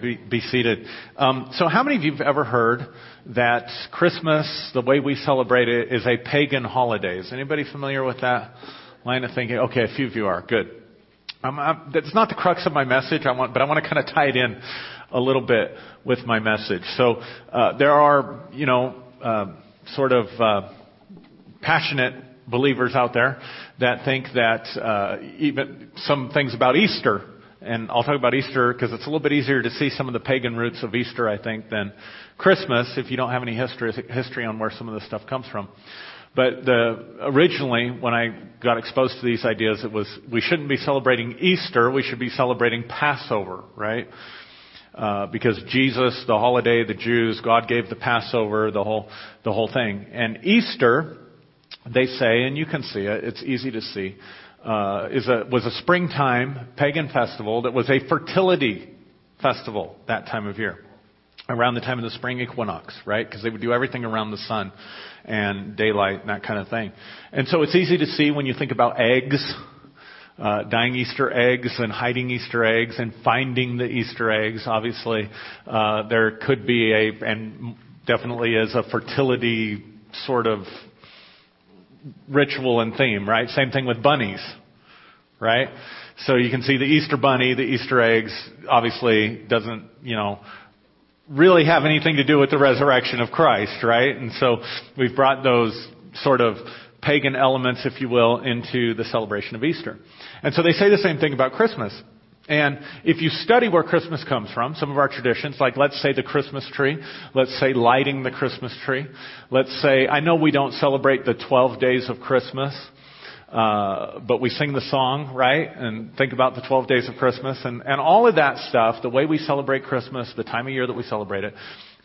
Be, be seated. Um, so, how many of you have ever heard that Christmas, the way we celebrate it, is a pagan holiday? Is anybody familiar with that line of thinking? Okay, a few of you are. Good. Um, I'm, that's not the crux of my message. I want, but I want to kind of tie it in a little bit with my message. So, uh, there are, you know, uh, sort of uh, passionate believers out there that think that uh, even some things about Easter and I'll talk about Easter because it's a little bit easier to see some of the pagan roots of Easter, I think, than Christmas if you don't have any history, history on where some of this stuff comes from. But the, originally, when I got exposed to these ideas, it was we shouldn't be celebrating Easter, we should be celebrating Passover, right? Uh, because Jesus, the holiday, the Jews, God gave the Passover, the whole, the whole thing. And Easter, they say, and you can see it, it's easy to see, uh, is a, was a springtime pagan festival that was a fertility festival that time of year. Around the time of the spring equinox, right? Because they would do everything around the sun and daylight and that kind of thing. And so it's easy to see when you think about eggs, uh, dying Easter eggs and hiding Easter eggs and finding the Easter eggs. Obviously, uh, there could be a, and definitely is a fertility sort of ritual and theme, right? Same thing with bunnies, right? So you can see the Easter bunny, the Easter eggs, obviously doesn't, you know, really have anything to do with the resurrection of Christ, right? And so we've brought those sort of pagan elements, if you will, into the celebration of Easter. And so they say the same thing about Christmas. And if you study where Christmas comes from, some of our traditions, like let's say the Christmas tree, let's say lighting the Christmas tree, let's say, I know we don't celebrate the 12 days of Christmas, uh, but we sing the song, right? And think about the 12 days of Christmas and, and all of that stuff, the way we celebrate Christmas, the time of year that we celebrate it,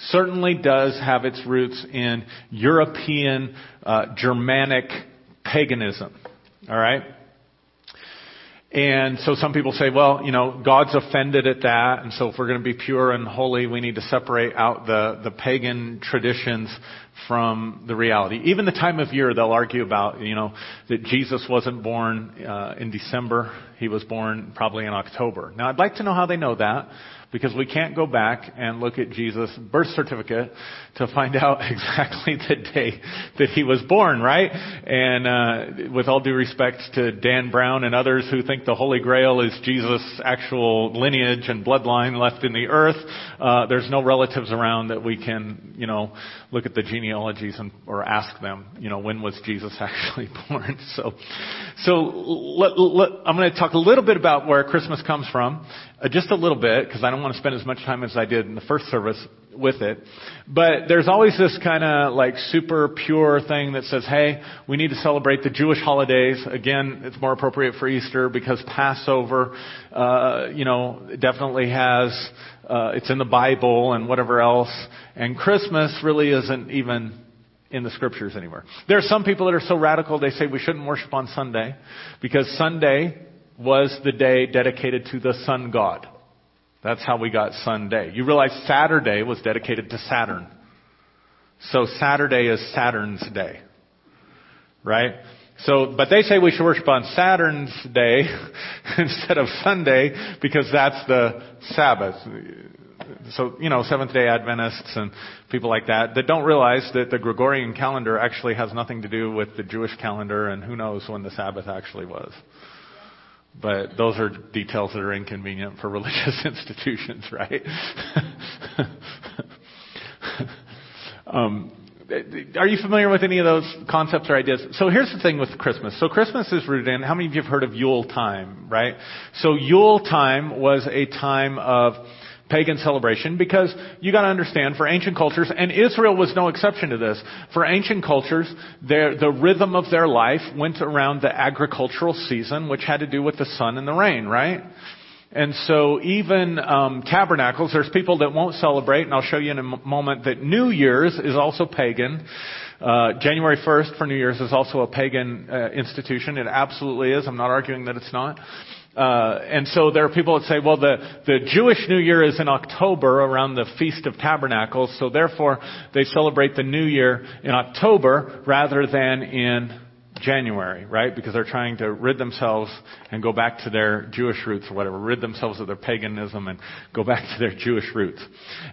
certainly does have its roots in European, uh, Germanic paganism. All right? And so some people say, well, you know, God's offended at that, and so if we're going to be pure and holy, we need to separate out the, the pagan traditions from the reality. Even the time of year, they'll argue about, you know, that Jesus wasn't born uh, in December. He was born probably in October. Now, I'd like to know how they know that because we can't go back and look at Jesus' birth certificate to find out exactly the day that he was born, right? And uh, with all due respect to Dan Brown and others who think the Holy Grail is Jesus' actual lineage and bloodline left in the earth, uh, there's no relatives around that we can, you know, look at the genealogies and or ask them, you know, when was Jesus actually born? So, so let, let, I'm going to talk a little bit about where Christmas comes from, uh, just a little bit, because I don't want to spend as much time as I did in the first service with it. But there's always this kind of like super pure thing that says, hey, we need to celebrate the Jewish holidays. Again, it's more appropriate for Easter because Passover, uh, you know, definitely has, uh, it's in the Bible and whatever else. And Christmas really isn't even in the scriptures anywhere. There are some people that are so radical they say we shouldn't worship on Sunday because Sunday was the day dedicated to the sun god. That's how we got Sunday. You realize Saturday was dedicated to Saturn. So Saturday is Saturn's day. Right? So, but they say we should worship on Saturn's day instead of Sunday because that's the Sabbath. So, you know, Seventh day Adventists and people like that that don't realize that the Gregorian calendar actually has nothing to do with the Jewish calendar and who knows when the Sabbath actually was. But those are details that are inconvenient for religious institutions, right? um, are you familiar with any of those concepts or ideas? So here's the thing with Christmas. So Christmas is rooted in, how many of you have heard of Yule time, right? So Yule time was a time of pagan celebration because you got to understand for ancient cultures, and Israel was no exception to this. For ancient cultures, their, the rhythm of their life went around the agricultural season, which had to do with the sun and the rain, right? And so even um, tabernacles, there's people that won't celebrate, and I'll show you in a m- moment that New Year's is also pagan. Uh, January 1st for New Year's is also a pagan uh, institution. It absolutely is. I'm not arguing that it's not. Uh, and so there are people that say, well, the, the Jewish New Year is in October around the Feast of Tabernacles, so therefore they celebrate the New Year in October rather than in January, right? Because they're trying to rid themselves and go back to their Jewish roots or whatever, rid themselves of their paganism and go back to their Jewish roots.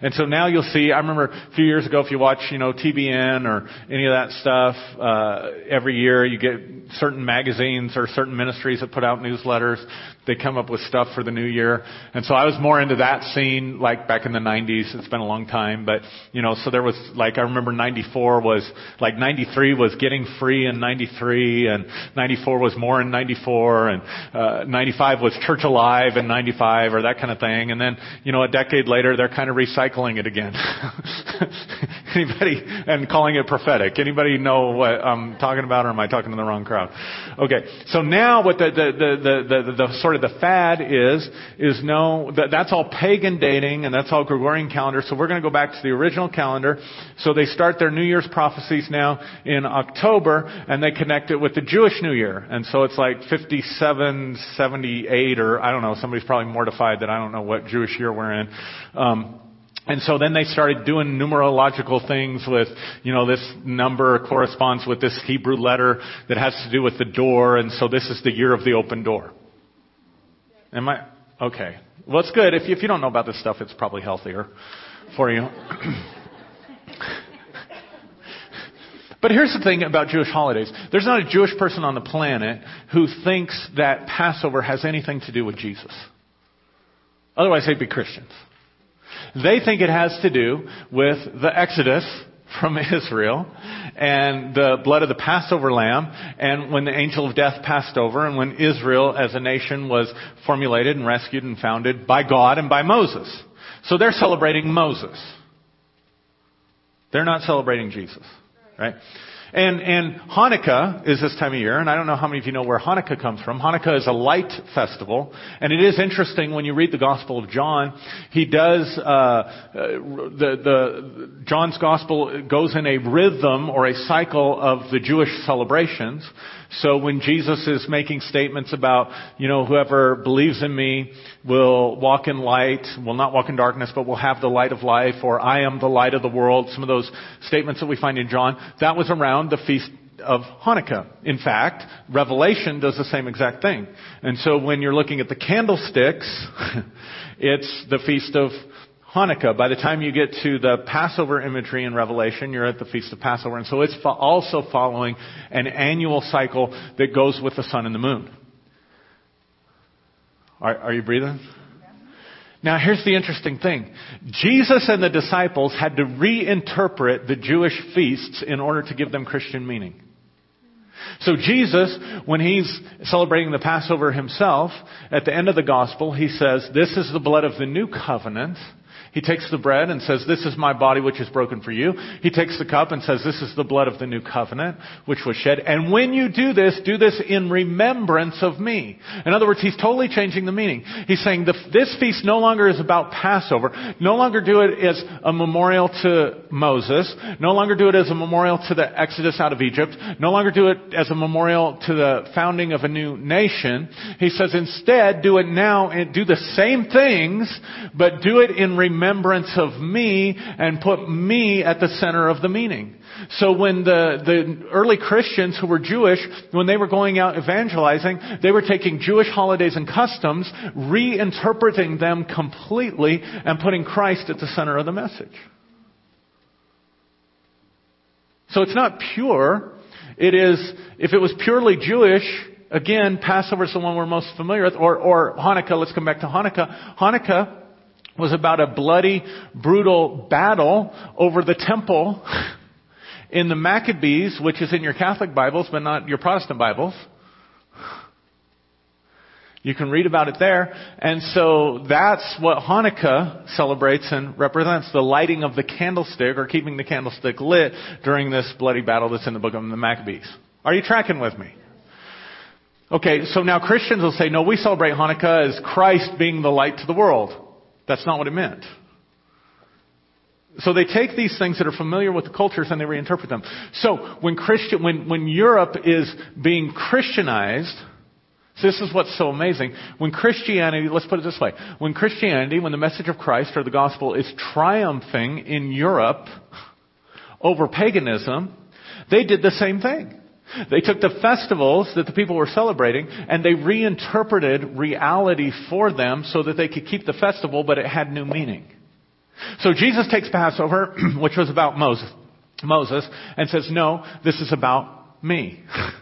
And so now you'll see, I remember a few years ago if you watch, you know, TBN or any of that stuff, uh, every year you get certain magazines or certain ministries that put out newsletters. They come up with stuff for the new year. And so I was more into that scene like back in the 90s. It's been a long time, but you know, so there was like, I remember 94 was, like 93 was getting free in 93 and 94 was more in 94 and, uh, 95 was church alive in 95 or that kind of thing. And then, you know, a decade later they're kind of recycling it again. Anybody, and calling it prophetic. Anybody know what I'm talking about or am I talking to the wrong crowd? Okay. So now what the, the, the, the, the, the sort of the fad is, is no, that, that's all pagan dating and that's all Gregorian calendar. So we're going to go back to the original calendar. So they start their New Year's prophecies now in October and they connect it with the Jewish New Year. And so it's like 57, 78 or I don't know, somebody's probably mortified that I don't know what Jewish year we're in. Um, and so then they started doing numerological things with, you know, this number corresponds with this Hebrew letter that has to do with the door, and so this is the year of the open door. Am I? Okay. Well, it's good. If you, if you don't know about this stuff, it's probably healthier for you. but here's the thing about Jewish holidays. There's not a Jewish person on the planet who thinks that Passover has anything to do with Jesus. Otherwise, they'd be Christians. They think it has to do with the Exodus from Israel and the blood of the Passover lamb and when the angel of death passed over and when Israel as a nation was formulated and rescued and founded by God and by Moses. So they're celebrating Moses. They're not celebrating Jesus, right? And, and Hanukkah is this time of year, and I don't know how many of you know where Hanukkah comes from. Hanukkah is a light festival, and it is interesting when you read the Gospel of John. He does uh, uh, the the John's Gospel goes in a rhythm or a cycle of the Jewish celebrations. So when Jesus is making statements about, you know, whoever believes in me will walk in light, will not walk in darkness, but will have the light of life, or I am the light of the world, some of those statements that we find in John, that was around the feast of Hanukkah. In fact, Revelation does the same exact thing. And so when you're looking at the candlesticks, it's the feast of Hanukkah. By the time you get to the Passover imagery in Revelation, you're at the Feast of Passover. And so it's also following an annual cycle that goes with the sun and the moon. Are, are you breathing? Now here's the interesting thing. Jesus and the disciples had to reinterpret the Jewish feasts in order to give them Christian meaning. So Jesus, when he's celebrating the Passover himself, at the end of the gospel, he says, this is the blood of the new covenant he takes the bread and says, This is my body which is broken for you. He takes the cup and says, This is the blood of the new covenant which was shed. And when you do this, do this in remembrance of me. In other words, he's totally changing the meaning. He's saying this feast no longer is about Passover. No longer do it as a memorial to Moses. No longer do it as a memorial to the Exodus out of Egypt. No longer do it as a memorial to the founding of a new nation. He says instead, do it now and do the same things, but do it in remembrance remembrance of me and put me at the center of the meaning. So when the, the early Christians who were Jewish, when they were going out evangelizing, they were taking Jewish holidays and customs, reinterpreting them completely and putting Christ at the center of the message. So it's not pure. It is, if it was purely Jewish, again, Passover is the one we're most familiar with, or, or Hanukkah, let's come back to Hanukkah. Hanukkah was about a bloody, brutal battle over the temple in the Maccabees, which is in your Catholic Bibles, but not your Protestant Bibles. You can read about it there. And so that's what Hanukkah celebrates and represents the lighting of the candlestick or keeping the candlestick lit during this bloody battle that's in the book of the Maccabees. Are you tracking with me? Okay, so now Christians will say, no, we celebrate Hanukkah as Christ being the light to the world. That's not what it meant. So they take these things that are familiar with the cultures and they reinterpret them. So when Christian, when, when Europe is being Christianized, this is what's so amazing. When Christianity, let's put it this way. When Christianity, when the message of Christ or the gospel is triumphing in Europe over paganism, they did the same thing. They took the festivals that the people were celebrating and they reinterpreted reality for them so that they could keep the festival, but it had new meaning. So Jesus takes Passover, which was about Moses, Moses, and says, no, this is about me.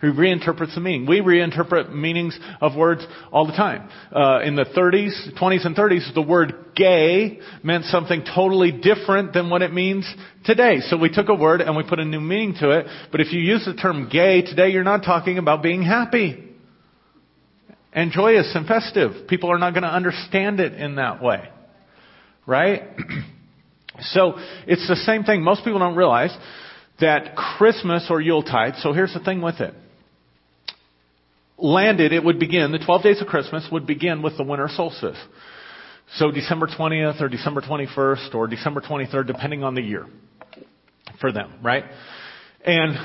He reinterprets the meaning. We reinterpret meanings of words all the time. Uh, in the 30s, 20s and 30s, the word gay meant something totally different than what it means today. So we took a word and we put a new meaning to it. But if you use the term gay today, you're not talking about being happy and joyous and festive. People are not going to understand it in that way. Right? so it's the same thing. Most people don't realize that Christmas or Yuletide, so here's the thing with it landed, it would begin, the 12 days of Christmas would begin with the winter solstice. So December 20th or December 21st or December 23rd, depending on the year for them, right? And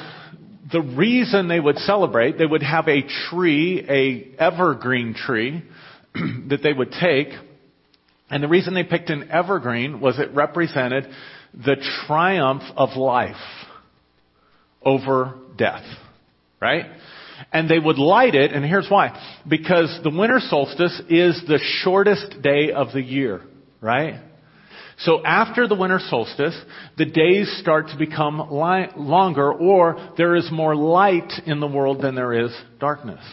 the reason they would celebrate, they would have a tree, a evergreen tree that they would take. And the reason they picked an evergreen was it represented the triumph of life over death, right? And they would light it, and here's why. Because the winter solstice is the shortest day of the year, right? So after the winter solstice, the days start to become li- longer, or there is more light in the world than there is darkness.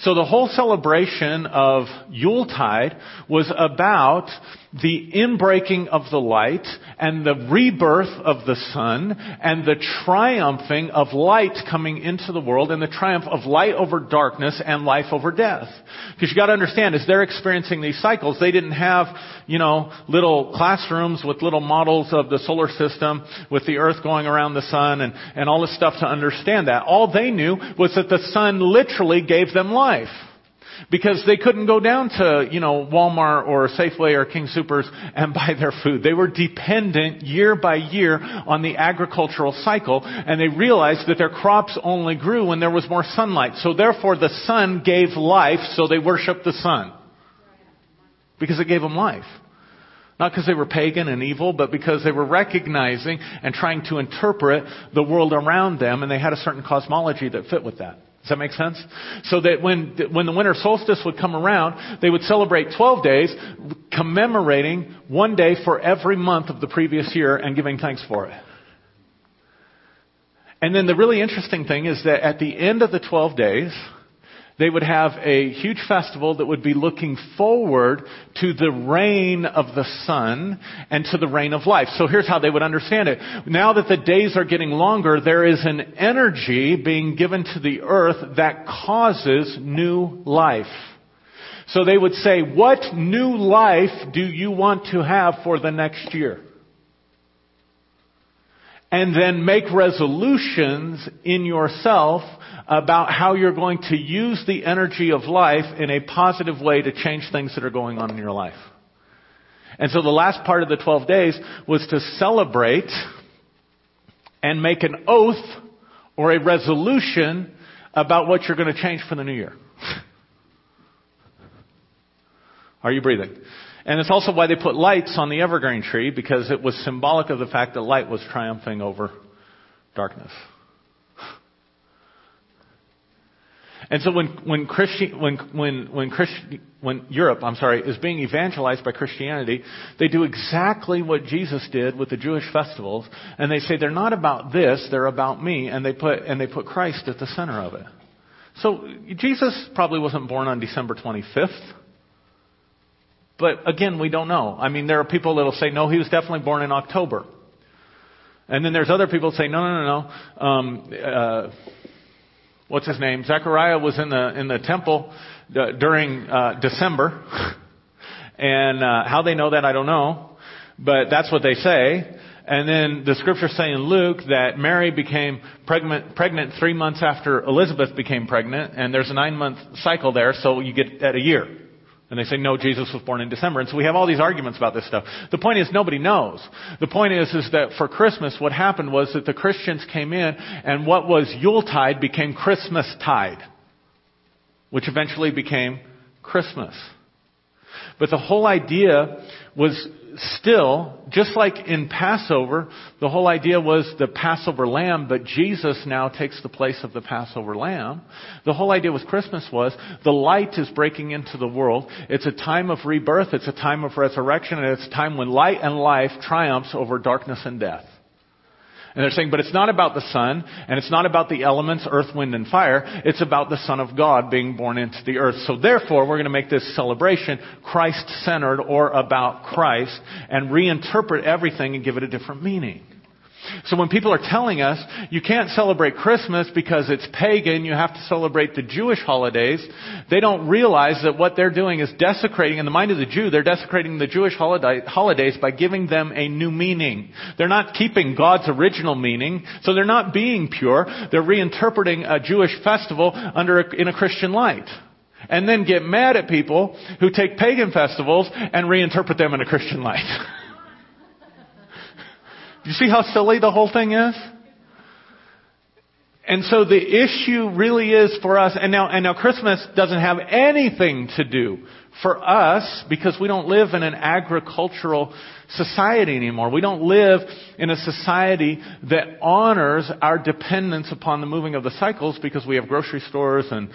So the whole celebration of Yuletide was about the inbreaking of the light and the rebirth of the sun and the triumphing of light coming into the world and the triumph of light over darkness and life over death. Because you gotta understand, as they're experiencing these cycles, they didn't have, you know, little classrooms with little models of the solar system with the earth going around the sun and, and all this stuff to understand that. All they knew was that the sun literally gave them life. Because they couldn't go down to, you know, Walmart or Safeway or King Soopers and buy their food. They were dependent year by year on the agricultural cycle and they realized that their crops only grew when there was more sunlight. So therefore the sun gave life, so they worshiped the sun. Because it gave them life. Not because they were pagan and evil, but because they were recognizing and trying to interpret the world around them and they had a certain cosmology that fit with that. Does that make sense? So that when, when the winter solstice would come around, they would celebrate 12 days, commemorating one day for every month of the previous year and giving thanks for it. And then the really interesting thing is that at the end of the 12 days, they would have a huge festival that would be looking forward to the reign of the sun and to the reign of life. So here's how they would understand it. Now that the days are getting longer, there is an energy being given to the earth that causes new life. So they would say, what new life do you want to have for the next year? And then make resolutions in yourself about how you're going to use the energy of life in a positive way to change things that are going on in your life. And so the last part of the 12 days was to celebrate and make an oath or a resolution about what you're going to change for the new year. Are you breathing? And it's also why they put lights on the evergreen tree because it was symbolic of the fact that light was triumphing over darkness. And so when, when Christi- when, when, when, Christi- when Europe, I'm sorry, is being evangelized by Christianity, they do exactly what Jesus did with the Jewish festivals, and they say they're not about this, they're about me, and they put, and they put Christ at the center of it. So Jesus probably wasn't born on December 25th. But again, we don't know. I mean, there are people that'll say, no, he was definitely born in October. And then there's other people that say, no, no, no, no. Um, uh, what's his name? Zechariah was in the in the temple uh, during uh, December, and uh, how they know that I don't know, but that's what they say. And then the scriptures say in Luke that Mary became pregnant, pregnant three months after Elizabeth became pregnant, and there's a nine month cycle there, so you get at a year. And they say, no, Jesus was born in December. And so we have all these arguments about this stuff. The point is nobody knows. The point is, is that for Christmas, what happened was that the Christians came in and what was Yuletide became Christmas tide. Which eventually became Christmas. But the whole idea was still, just like in Passover, the whole idea was the Passover lamb, but Jesus now takes the place of the Passover lamb. The whole idea with Christmas was the light is breaking into the world. It's a time of rebirth. It's a time of resurrection. And it's a time when light and life triumphs over darkness and death. And they're saying, but it's not about the sun, and it's not about the elements, earth, wind, and fire. It's about the Son of God being born into the earth. So therefore, we're going to make this celebration Christ-centered or about Christ and reinterpret everything and give it a different meaning. So when people are telling us you can't celebrate Christmas because it's pagan, you have to celebrate the Jewish holidays, they don't realize that what they're doing is desecrating, in the mind of the Jew, they're desecrating the Jewish holiday, holidays by giving them a new meaning. They're not keeping God's original meaning, so they're not being pure. They're reinterpreting a Jewish festival under a, in a Christian light. And then get mad at people who take pagan festivals and reinterpret them in a Christian light. You see how silly the whole thing is? And so the issue really is for us, and now, and now Christmas doesn't have anything to do for us because we don't live in an agricultural society anymore. We don't live in a society that honors our dependence upon the moving of the cycles because we have grocery stores and,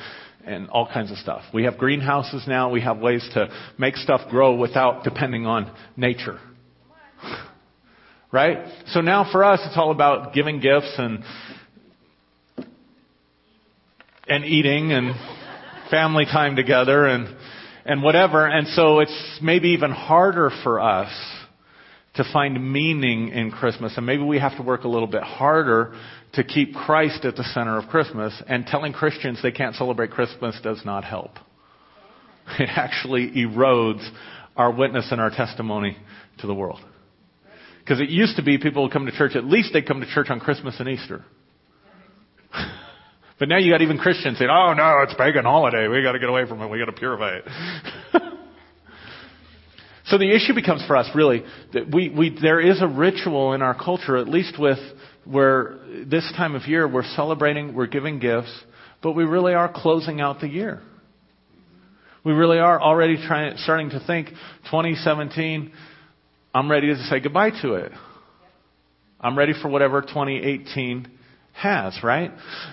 and all kinds of stuff. We have greenhouses now. We have ways to make stuff grow without depending on nature. Right? So now for us, it's all about giving gifts and, and eating and family time together and, and whatever. And so it's maybe even harder for us to find meaning in Christmas. And maybe we have to work a little bit harder to keep Christ at the center of Christmas. And telling Christians they can't celebrate Christmas does not help. It actually erodes our witness and our testimony to the world. Because it used to be people would come to church, at least they'd come to church on Christmas and Easter. but now you got even Christians saying, oh no, it's pagan holiday. We gotta get away from it. We gotta purify it. so the issue becomes for us really that we, we, there is a ritual in our culture, at least with where this time of year we're celebrating, we're giving gifts, but we really are closing out the year. We really are already trying, starting to think 2017 I'm ready to say goodbye to it. I'm ready for whatever 2018 has, right?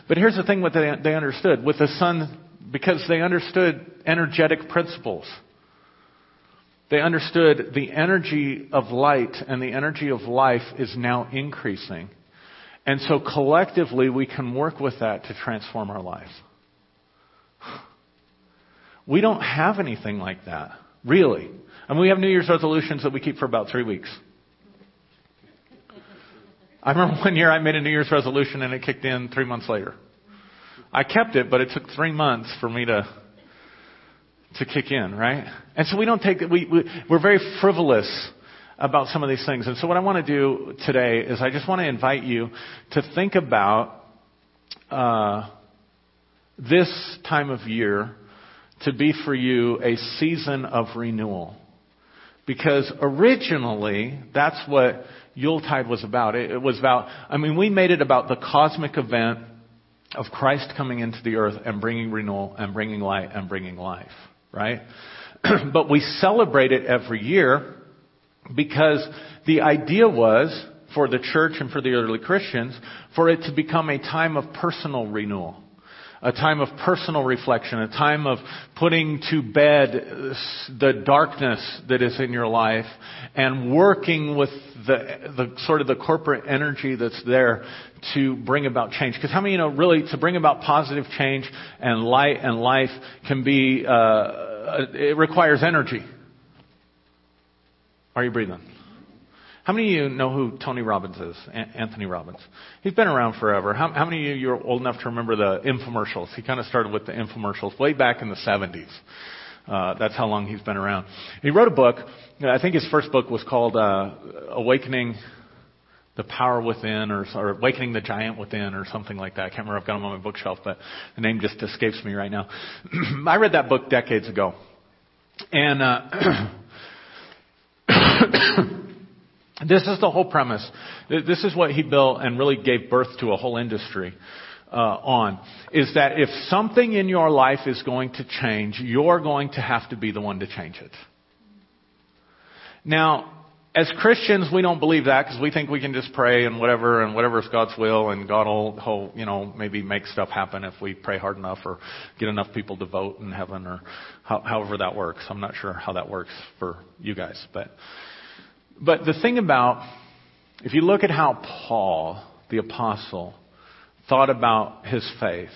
But here's the thing what they, they understood. With the sun, because they understood energetic principles. They understood the energy of light and the energy of life is now increasing. And so collectively we can work with that to transform our lives. We don't have anything like that, really. And we have New Year's resolutions that we keep for about three weeks. I remember one year I made a New Year's resolution and it kicked in three months later. I kept it, but it took three months for me to to kick in, right? And so we don't take we, we we're very frivolous about some of these things. And so what I want to do today is I just want to invite you to think about uh, this time of year to be for you a season of renewal. Because originally, that's what Yuletide was about. It, it was about, I mean, we made it about the cosmic event of Christ coming into the earth and bringing renewal and bringing light and bringing life, right? but we celebrate it every year because the idea was for the church and for the early Christians for it to become a time of personal renewal a time of personal reflection, a time of putting to bed the darkness that is in your life and working with the, the sort of the corporate energy that's there to bring about change. Because how many you know really to bring about positive change and light and life can be, uh, it requires energy. Are you breathing? How many of you know who Tony Robbins is? Anthony Robbins. He's been around forever. How, how many of you are old enough to remember the infomercials? He kind of started with the infomercials way back in the 70s. Uh, that's how long he's been around. He wrote a book. I think his first book was called uh, Awakening the Power Within, or, or Awakening the Giant Within, or something like that. I can't remember. I've got him on my bookshelf, but the name just escapes me right now. I read that book decades ago, and. Uh, This is the whole premise. This is what he built and really gave birth to a whole industry uh, on. Is that if something in your life is going to change, you're going to have to be the one to change it. Now, as Christians, we don't believe that because we think we can just pray and whatever and whatever is God's will and God will, you know, maybe make stuff happen if we pray hard enough or get enough people to vote in heaven or how, however that works. I'm not sure how that works for you guys, but, but the thing about, if you look at how Paul, the apostle, thought about his faith,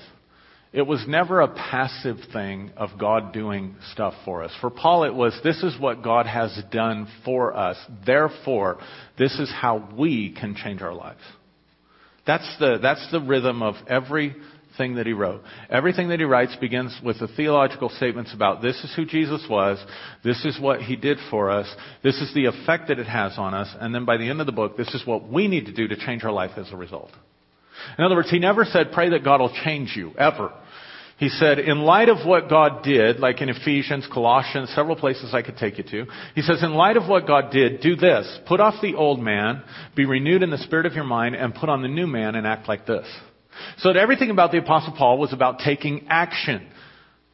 it was never a passive thing of God doing stuff for us. For Paul, it was, this is what God has done for us. Therefore, this is how we can change our lives. That's the, that's the rhythm of everything that he wrote. Everything that he writes begins with the theological statements about this is who Jesus was, this is what he did for us, this is the effect that it has on us, and then by the end of the book, this is what we need to do to change our life as a result. In other words, he never said, pray that God will change you, ever. He said, in light of what God did, like in Ephesians, Colossians, several places I could take you to, he says, in light of what God did, do this. Put off the old man, be renewed in the spirit of your mind, and put on the new man and act like this. So that everything about the apostle Paul was about taking action.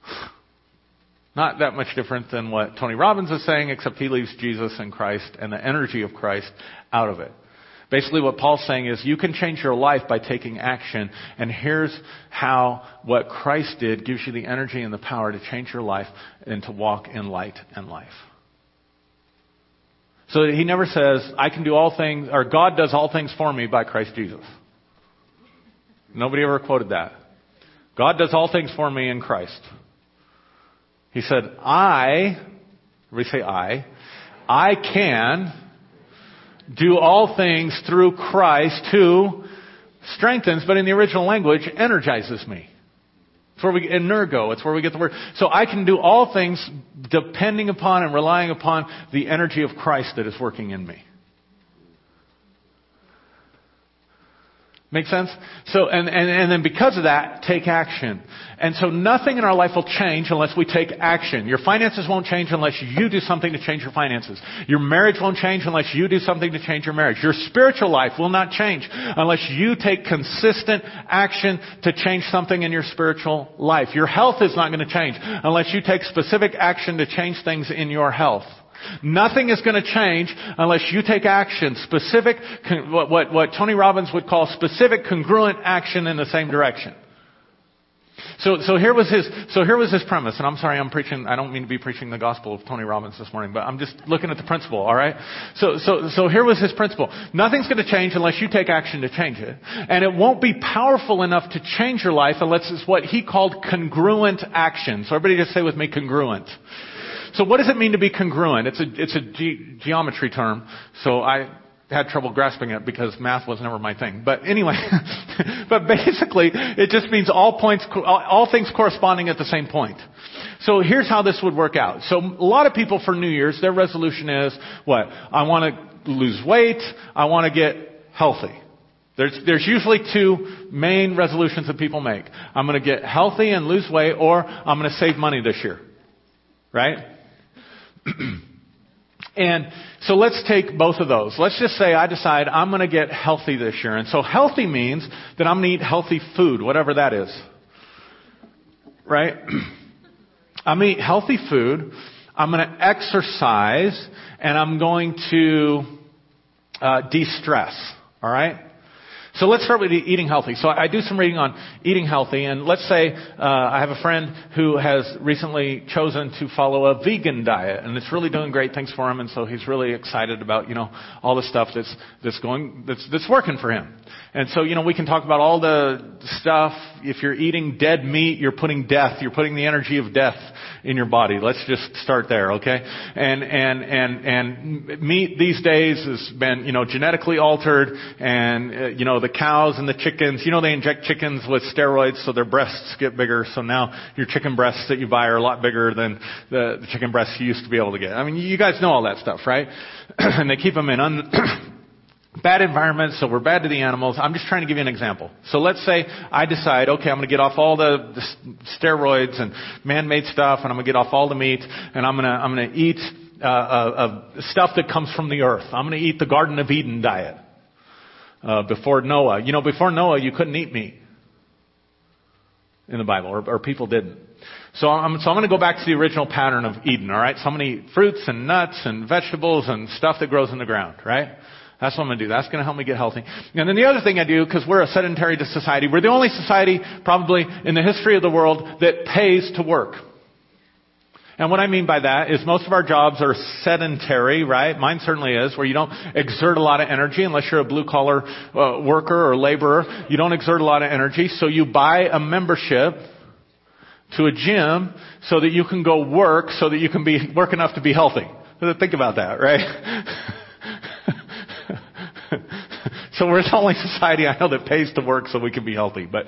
Not that much different than what Tony Robbins is saying, except he leaves Jesus and Christ and the energy of Christ out of it. Basically, what Paul's saying is you can change your life by taking action, and here's how what Christ did gives you the energy and the power to change your life and to walk in light and life. So he never says, I can do all things, or God does all things for me by Christ Jesus. Nobody ever quoted that. God does all things for me in Christ. He said, I, we say I, I can do all things through Christ who strengthens, but in the original language, energizes me. It's where we, get energo, it's where we get the word. So I can do all things depending upon and relying upon the energy of Christ that is working in me. Make sense? So, and, and, and then because of that, take action. And so nothing in our life will change unless we take action. Your finances won't change unless you do something to change your finances. Your marriage won't change unless you do something to change your marriage. Your spiritual life will not change unless you take consistent action to change something in your spiritual life. Your health is not going to change unless you take specific action to change things in your health. Nothing is going to change unless you take action, specific, what, what, what Tony Robbins would call specific congruent action in the same direction. So, so here was his, so here was his premise, and I'm sorry I'm preaching, I don't mean to be preaching the gospel of Tony Robbins this morning, but I'm just looking at the principle, alright? So, so, so here was his principle. Nothing's gonna change unless you take action to change it. And it won't be powerful enough to change your life unless it's what he called congruent action. So everybody just say with me congruent. So what does it mean to be congruent? It's a, it's a ge- geometry term, so I had trouble grasping it because math was never my thing. But anyway, but basically, it just means all points, all things corresponding at the same point. So here's how this would work out. So a lot of people for New Year's, their resolution is, what? I want to lose weight, I want to get healthy. There's, there's usually two main resolutions that people make. I'm going to get healthy and lose weight, or I'm going to save money this year. Right? and so let's take both of those. Let's just say I decide I'm going to get healthy this year. And so healthy means that I'm going to eat healthy food, whatever that is. Right? I'm going to eat healthy food. I'm going to exercise and I'm going to uh, de-stress. All right? So let's start with eating healthy. So I do some reading on eating healthy, and let's say uh, I have a friend who has recently chosen to follow a vegan diet, and it's really doing great things for him, and so he's really excited about you know all the stuff that's that's going that's that's working for him. And so, you know, we can talk about all the stuff. If you're eating dead meat, you're putting death. You're putting the energy of death in your body. Let's just start there, okay? And, and, and, and meat these days has been, you know, genetically altered and, uh, you know, the cows and the chickens, you know, they inject chickens with steroids so their breasts get bigger. So now your chicken breasts that you buy are a lot bigger than the, the chicken breasts you used to be able to get. I mean, you guys know all that stuff, right? and they keep them in un- bad environment, so we're bad to the animals. I'm just trying to give you an example. So let's say I decide, okay, I'm going to get off all the, the steroids and man-made stuff, and I'm going to get off all the meat, and I'm going to I'm going to eat uh, uh, uh, stuff that comes from the earth. I'm going to eat the Garden of Eden diet. Uh, before Noah, you know, before Noah, you couldn't eat meat. in the Bible, or, or people didn't. So I'm, so I'm going to go back to the original pattern of Eden, alright? So I'm going to eat fruits and nuts and vegetables and stuff that grows in the ground, right? That's what I'm going to do. That's going to help me get healthy. And then the other thing I do, because we're a sedentary society, we're the only society probably in the history of the world that pays to work. And what I mean by that is most of our jobs are sedentary, right? Mine certainly is, where you don't exert a lot of energy unless you're a blue collar uh, worker or laborer. You don't exert a lot of energy, so you buy a membership to a gym so that you can go work so that you can be work enough to be healthy. Think about that, right? so we're the only society I know that pays to work so we can be healthy. But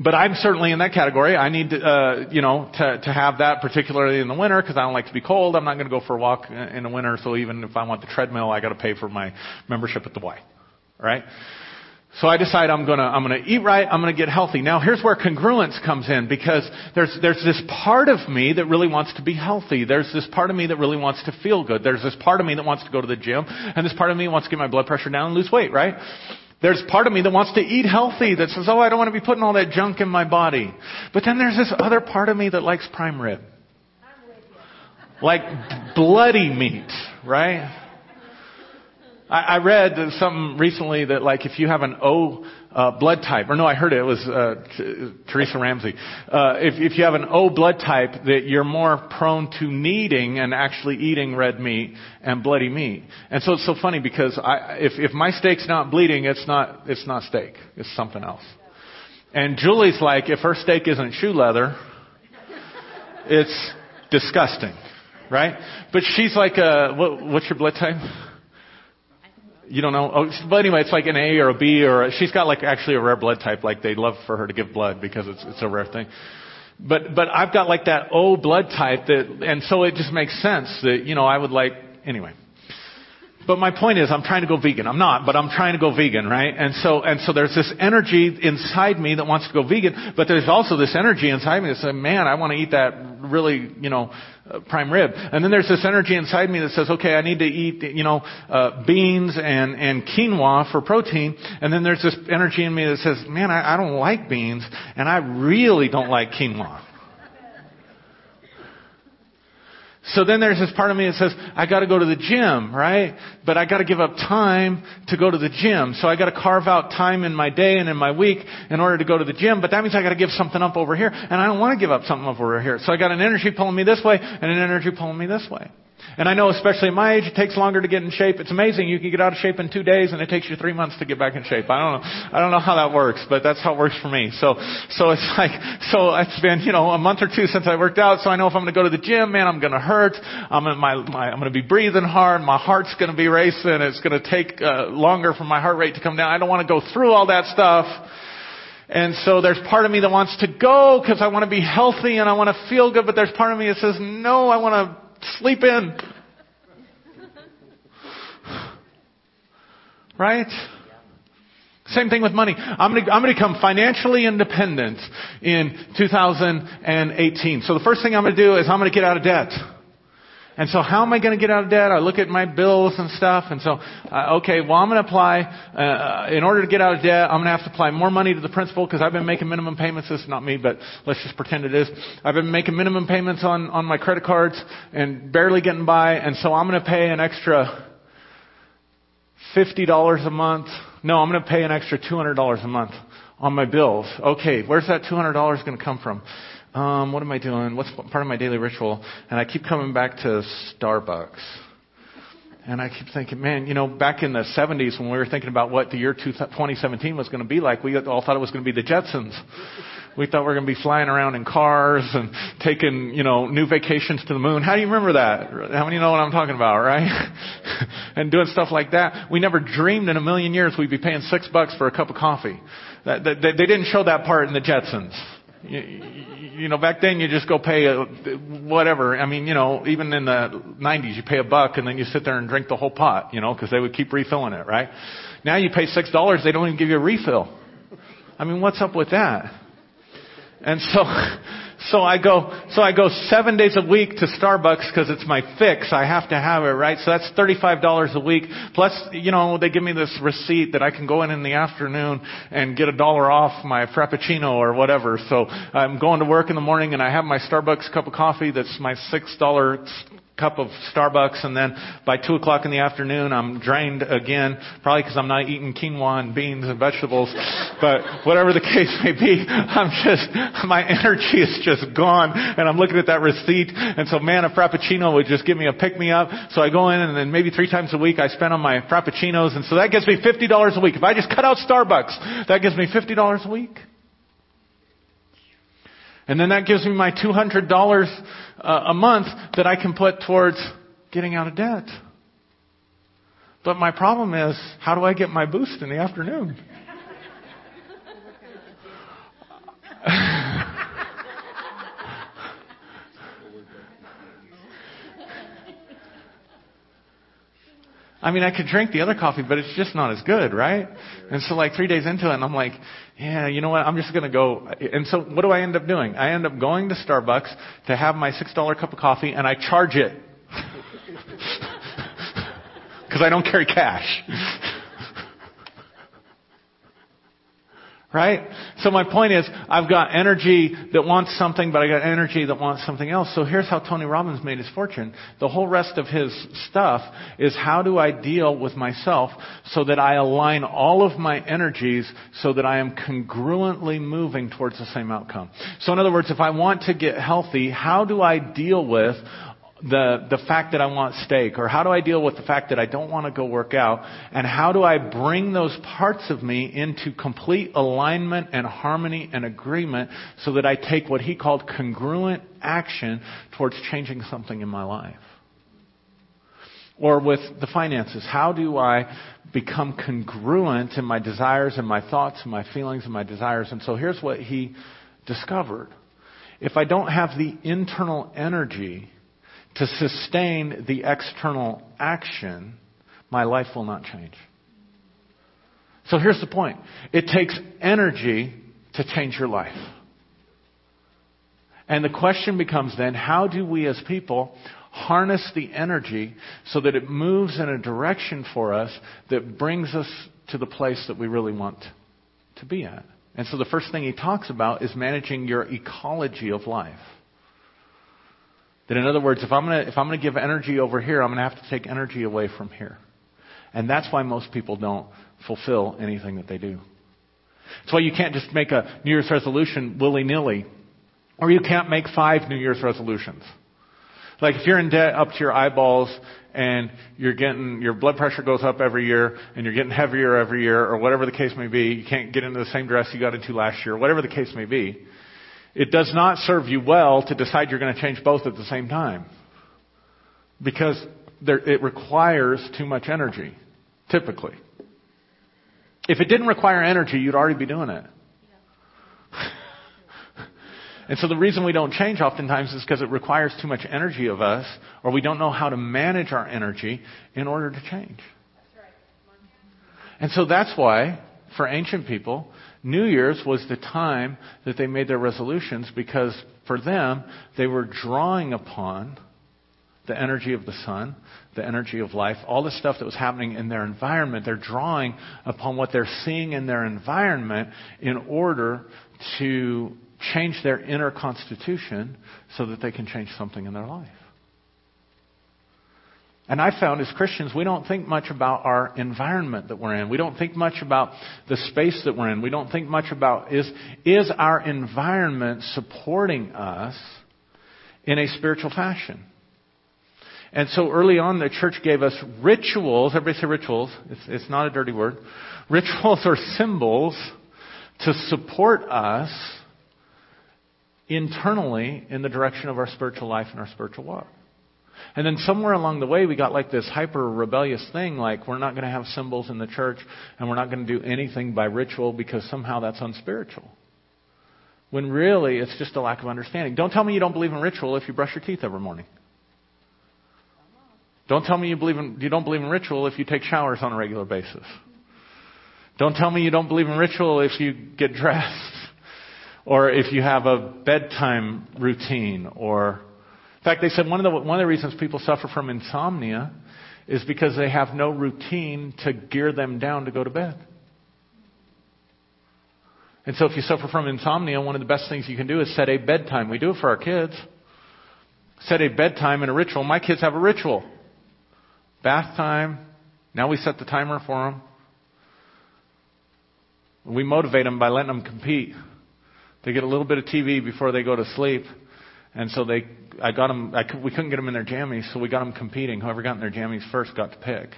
but I'm certainly in that category. I need to, uh, you know, to, to have that particularly in the winter because I don't like to be cold. I'm not going to go for a walk in the winter. So even if I want the treadmill, I got to pay for my membership at the Y. Right? So I decide I'm gonna, I'm gonna eat right, I'm gonna get healthy. Now here's where congruence comes in because there's, there's this part of me that really wants to be healthy. There's this part of me that really wants to feel good. There's this part of me that wants to go to the gym and this part of me wants to get my blood pressure down and lose weight, right? There's part of me that wants to eat healthy, that says, oh, I don't want to be putting all that junk in my body. But then there's this other part of me that likes prime rib. Like bloody meat, right? I, I read something recently that like if you have an O uh, blood type, or no, I heard it, it was uh, T- Teresa Ramsey. Uh, if, if you have an O blood type, that you're more prone to needing and actually eating red meat and bloody meat. And so it's so funny because I, if, if my steak's not bleeding, it's not it's not steak. It's something else. And Julie's like, if her steak isn't shoe leather, it's disgusting, right? But she's like, a, what, what's your blood type? You don't know? Oh, but anyway, it's like an A or a B or a, she's got like actually a rare blood type. Like they'd love for her to give blood because it's it's a rare thing. But but I've got like that O blood type that, and so it just makes sense that you know I would like anyway. But my point is, I'm trying to go vegan. I'm not, but I'm trying to go vegan, right? And so, and so there's this energy inside me that wants to go vegan, but there's also this energy inside me that says, man, I want to eat that really, you know, prime rib. And then there's this energy inside me that says, okay, I need to eat, you know, uh, beans and, and quinoa for protein. And then there's this energy in me that says, man, I, I don't like beans and I really don't like quinoa. So then there's this part of me that says, I gotta go to the gym, right? But I gotta give up time to go to the gym. So I gotta carve out time in my day and in my week in order to go to the gym, but that means I gotta give something up over here, and I don't wanna give up something over here. So I got an energy pulling me this way, and an energy pulling me this way. And I know especially at my age, it takes longer to get in shape. It's amazing. You can get out of shape in two days and it takes you three months to get back in shape. I don't know. I don't know how that works, but that's how it works for me. So, so it's like, so it's been, you know, a month or two since I worked out. So I know if I'm going to go to the gym, man, I'm going to hurt. I'm in my, my I'm going to be breathing hard. My heart's going to be racing. It's going to take uh, longer for my heart rate to come down. I don't want to go through all that stuff. And so there's part of me that wants to go because I want to be healthy and I want to feel good, but there's part of me that says, no, I want to sleep in. Right? Same thing with money. I'm going to, I'm going to become financially independent in 2018. So the first thing I'm going to do is I'm going to get out of debt. And so how am I going to get out of debt? I look at my bills and stuff. And so, uh, okay, well, I'm going to apply, uh, in order to get out of debt, I'm going to have to apply more money to the principal because I've been making minimum payments. This is not me, but let's just pretend it is. I've been making minimum payments on, on my credit cards and barely getting by. And so I'm going to pay an extra $50 a month. No, I'm going to pay an extra $200 a month on my bills. Okay, where's that $200 going to come from? Um, what am I doing? What's part of my daily ritual? And I keep coming back to Starbucks. And I keep thinking, man, you know, back in the 70s when we were thinking about what the year 2017 was going to be like, we all thought it was going to be the Jetsons. We thought we were going to be flying around in cars and taking, you know, new vacations to the moon. How do you remember that? How many know what I'm talking about, right? and doing stuff like that. We never dreamed in a million years we'd be paying six bucks for a cup of coffee. They didn't show that part in the Jetsons. You, you know, back then you just go pay a, whatever. I mean, you know, even in the 90s you pay a buck and then you sit there and drink the whole pot, you know, because they would keep refilling it, right? Now you pay six dollars, they don't even give you a refill. I mean, what's up with that? And so, So I go, so I go seven days a week to Starbucks because it's my fix. I have to have it, right? So that's $35 a week. Plus, you know, they give me this receipt that I can go in in the afternoon and get a dollar off my Frappuccino or whatever. So I'm going to work in the morning and I have my Starbucks cup of coffee that's my $6 cup of Starbucks, and then by two o'clock in the afternoon, I'm drained again, probably because I'm not eating quinoa and beans and vegetables. But whatever the case may be, I'm just my energy is just gone, and I'm looking at that receipt, and so man, a frappuccino would just give me a pick me up. So I go in, and then maybe three times a week I spend on my frappuccinos, and so that gives me fifty dollars a week. If I just cut out Starbucks, that gives me fifty dollars a week. And then that gives me my $200 uh, a month that I can put towards getting out of debt. But my problem is, how do I get my boost in the afternoon? I mean, I could drink the other coffee, but it's just not as good, right? And so like three days into it, and I'm like, yeah, you know what? I'm just going to go. And so what do I end up doing? I end up going to Starbucks to have my $6 cup of coffee, and I charge it. Because I don't carry cash. Right? So my point is, I've got energy that wants something, but I got energy that wants something else. So here's how Tony Robbins made his fortune. The whole rest of his stuff is how do I deal with myself so that I align all of my energies so that I am congruently moving towards the same outcome. So in other words, if I want to get healthy, how do I deal with the, the fact that I want steak? Or how do I deal with the fact that I don't want to go work out? And how do I bring those parts of me into complete alignment and harmony and agreement so that I take what he called congruent action towards changing something in my life? Or with the finances, how do I become congruent in my desires and my thoughts and my feelings and my desires? And so here's what he discovered. If I don't have the internal energy to sustain the external action, my life will not change. So here's the point. It takes energy to change your life. And the question becomes then, how do we as people harness the energy so that it moves in a direction for us that brings us to the place that we really want to be at? And so the first thing he talks about is managing your ecology of life. That in other words, if I'm to, if I'm to give energy over here, I'm to have to take energy away from here. And that's why most people don't fulfill anything that they do. That's why you can't just make a New Year's resolution willy-nilly. Or you can't make five New Year's resolutions. Like if you're in debt up to your eyeballs and you're getting, your blood pressure goes up every year and you're getting heavier every year or whatever the case may be, you can't get into the same dress you got into last year, whatever the case may be, it does not serve you well to decide you're going to change both at the same time. Because there, it requires too much energy, typically. If it didn't require energy, you'd already be doing it. and so the reason we don't change oftentimes is because it requires too much energy of us, or we don't know how to manage our energy in order to change. And so that's why, for ancient people, New Year's was the time that they made their resolutions because for them, they were drawing upon the energy of the sun, the energy of life, all the stuff that was happening in their environment. They're drawing upon what they're seeing in their environment in order to change their inner constitution so that they can change something in their life. And I found as Christians, we don't think much about our environment that we're in. We don't think much about the space that we're in. We don't think much about is, is our environment supporting us in a spiritual fashion? And so early on, the church gave us rituals. Everybody say rituals. It's, it's not a dirty word. Rituals are symbols to support us internally in the direction of our spiritual life and our spiritual walk. And then somewhere along the way, we got like this hyper rebellious thing, like we're not going to have symbols in the church and we're not going to do anything by ritual because somehow that's unspiritual. When really, it's just a lack of understanding. Don't tell me you don't believe in ritual if you brush your teeth every morning. Don't tell me you believe in, you don't believe in ritual if you take showers on a regular basis. Don't tell me you don't believe in ritual if you get dressed. Or if you have a bedtime routine or, in fact, they said one of the, one of the reasons people suffer from insomnia is because they have no routine to gear them down to go to bed. And so if you suffer from insomnia, one of the best things you can do is set a bedtime. We do it for our kids. Set a bedtime and a ritual. My kids have a ritual. Bath time. Now we set the timer for them. We motivate them by letting them compete. They get a little bit of TV before they go to sleep. And so they, I got them, I, we couldn't get them in their jammies, so we got them competing. Whoever got in their jammies first got to pick.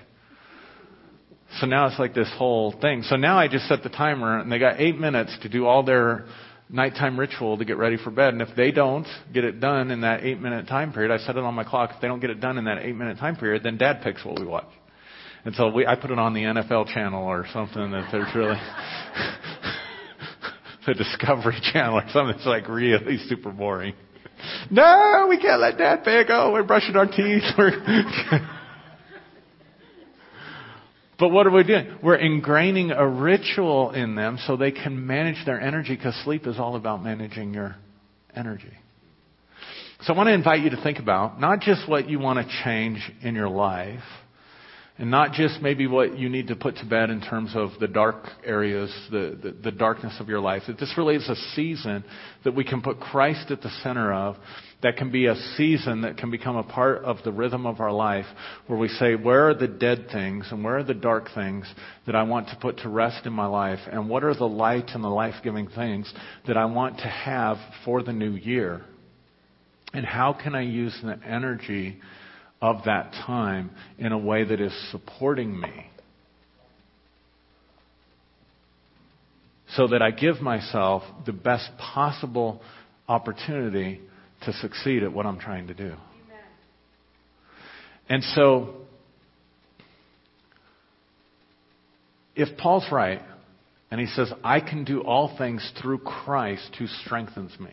So now it's like this whole thing. So now I just set the timer, and they got eight minutes to do all their nighttime ritual to get ready for bed. And if they don't get it done in that eight minute time period, I set it on my clock. If they don't get it done in that eight minute time period, then dad picks what we watch. And so we, I put it on the NFL channel or something that there's really the Discovery Channel or something that's like really super boring. No, we can't let dad pick. Oh, we're brushing our teeth. but what are we doing? We're ingraining a ritual in them so they can manage their energy because sleep is all about managing your energy. So I want to invite you to think about not just what you want to change in your life, and not just maybe what you need to put to bed in terms of the dark areas, the, the, the, darkness of your life. That this really is a season that we can put Christ at the center of, that can be a season that can become a part of the rhythm of our life, where we say, where are the dead things and where are the dark things that I want to put to rest in my life? And what are the light and the life giving things that I want to have for the new year? And how can I use the energy of that time in a way that is supporting me. So that I give myself the best possible opportunity to succeed at what I'm trying to do. Amen. And so, if Paul's right, and he says, I can do all things through Christ who strengthens me,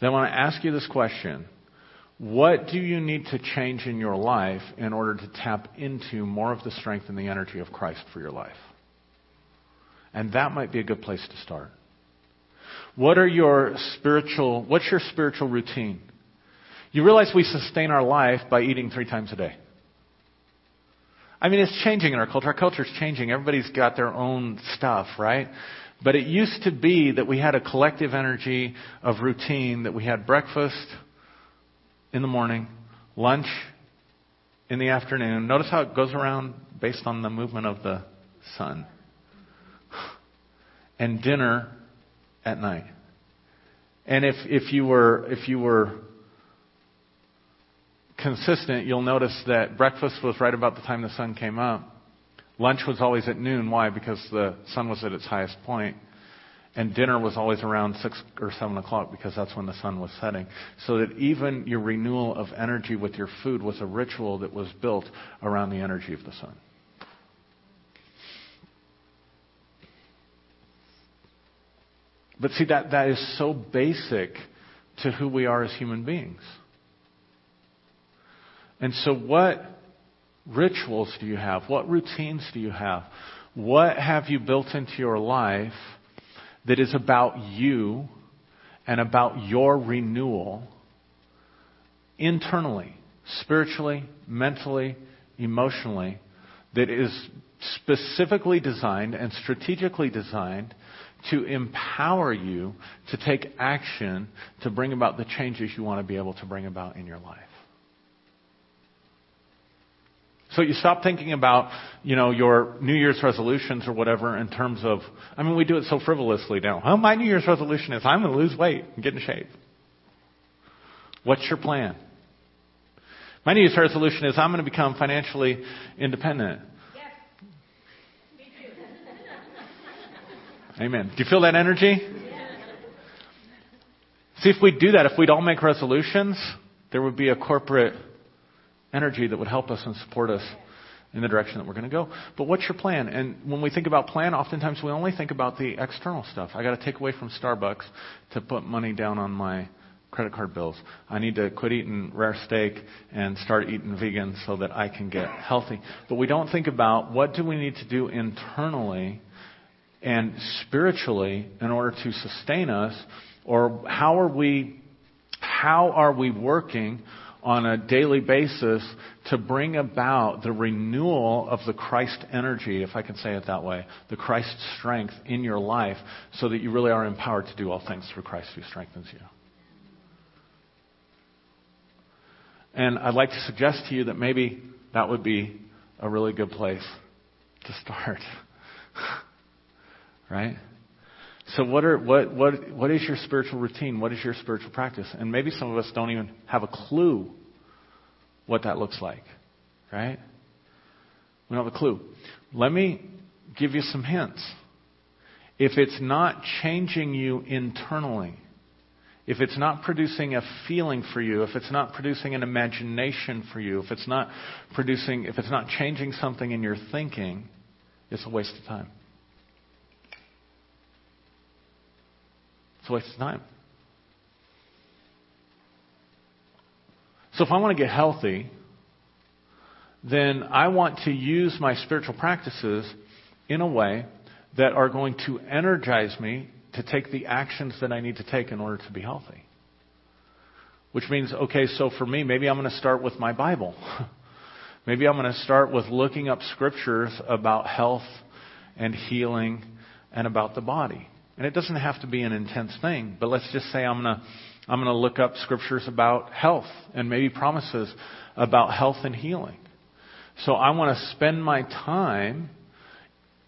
then I want to ask you this question what do you need to change in your life in order to tap into more of the strength and the energy of Christ for your life? And that might be a good place to start. What are your spiritual, what's your spiritual routine? You realize we sustain our life by eating three times a day. I mean, it's changing in our culture. Our culture is changing. Everybody's got their own stuff, right? But it used to be that we had a collective energy of routine, that we had breakfast, in the morning, lunch in the afternoon. Notice how it goes around based on the movement of the sun. And dinner at night. And if, if you were, if you were consistent, you'll notice that breakfast was right about the time the sun came up. Lunch was always at noon. Why? Because the sun was at its highest point and dinner was always around six or seven o'clock because that's when the sun was setting. So that even your renewal of energy with your food was a ritual that was built around the energy of the sun. But see, that, that is so basic to who we are as human beings. And so, what rituals do you have? What routines do you have? What have you built into your life that is about you and about your renewal internally, spiritually, mentally, emotionally, that is specifically designed and strategically designed to empower you to take action to bring about the changes you want to be able to bring about in your life. So you stop thinking about, you know, your New Year's resolutions or whatever in terms of, I mean, we do it so frivolously now. Oh, my New Year's resolution is I'm going to lose weight and get in shape. What's your plan? My New Year's resolution is I'm going to become financially independent. Yes. Amen. Do you feel that energy? Yes. See, if we do that, if we'd all make resolutions, there would be a corporate energy that would help us and support us in the direction that we're going to go. But what's your plan? And when we think about plan, oftentimes we only think about the external stuff. I got to take away from Starbucks to put money down on my credit card bills. I need to quit eating rare steak and start eating vegan so that I can get healthy. But we don't think about what do we need to do internally And spiritually, in order to sustain us, or how are we, how are we working on a daily basis to bring about the renewal of the Christ energy, if I can say it that way, the Christ strength in your life so that you really are empowered to do all things through Christ who strengthens you. And I'd like to suggest to you that maybe that would be a really good place to start. right? So what are what what what is your spiritual routine? What is your spiritual practice? And maybe some of us don't even have a clue what that looks like. Right? We don't have a clue. Let me give you some hints. If it's not changing you internally, if it's not producing a feeling for you, if it's not producing an imagination for you, if it's not producing, if it's not changing something in your thinking, it's a waste of time. It's a waste of time. So if I want to get healthy, then I want to use my spiritual practices in a way that are going to energize me to take the actions that I need to take in order to be healthy. Which means, okay, so for me, maybe I'm going to start with my Bible. maybe I'm going to start with looking up scriptures about health and healing and about the body. And it doesn't have to be an intense thing, but let's just say I'm going to I'm going to look up scriptures about health and maybe promises about health and healing. So I want to spend my time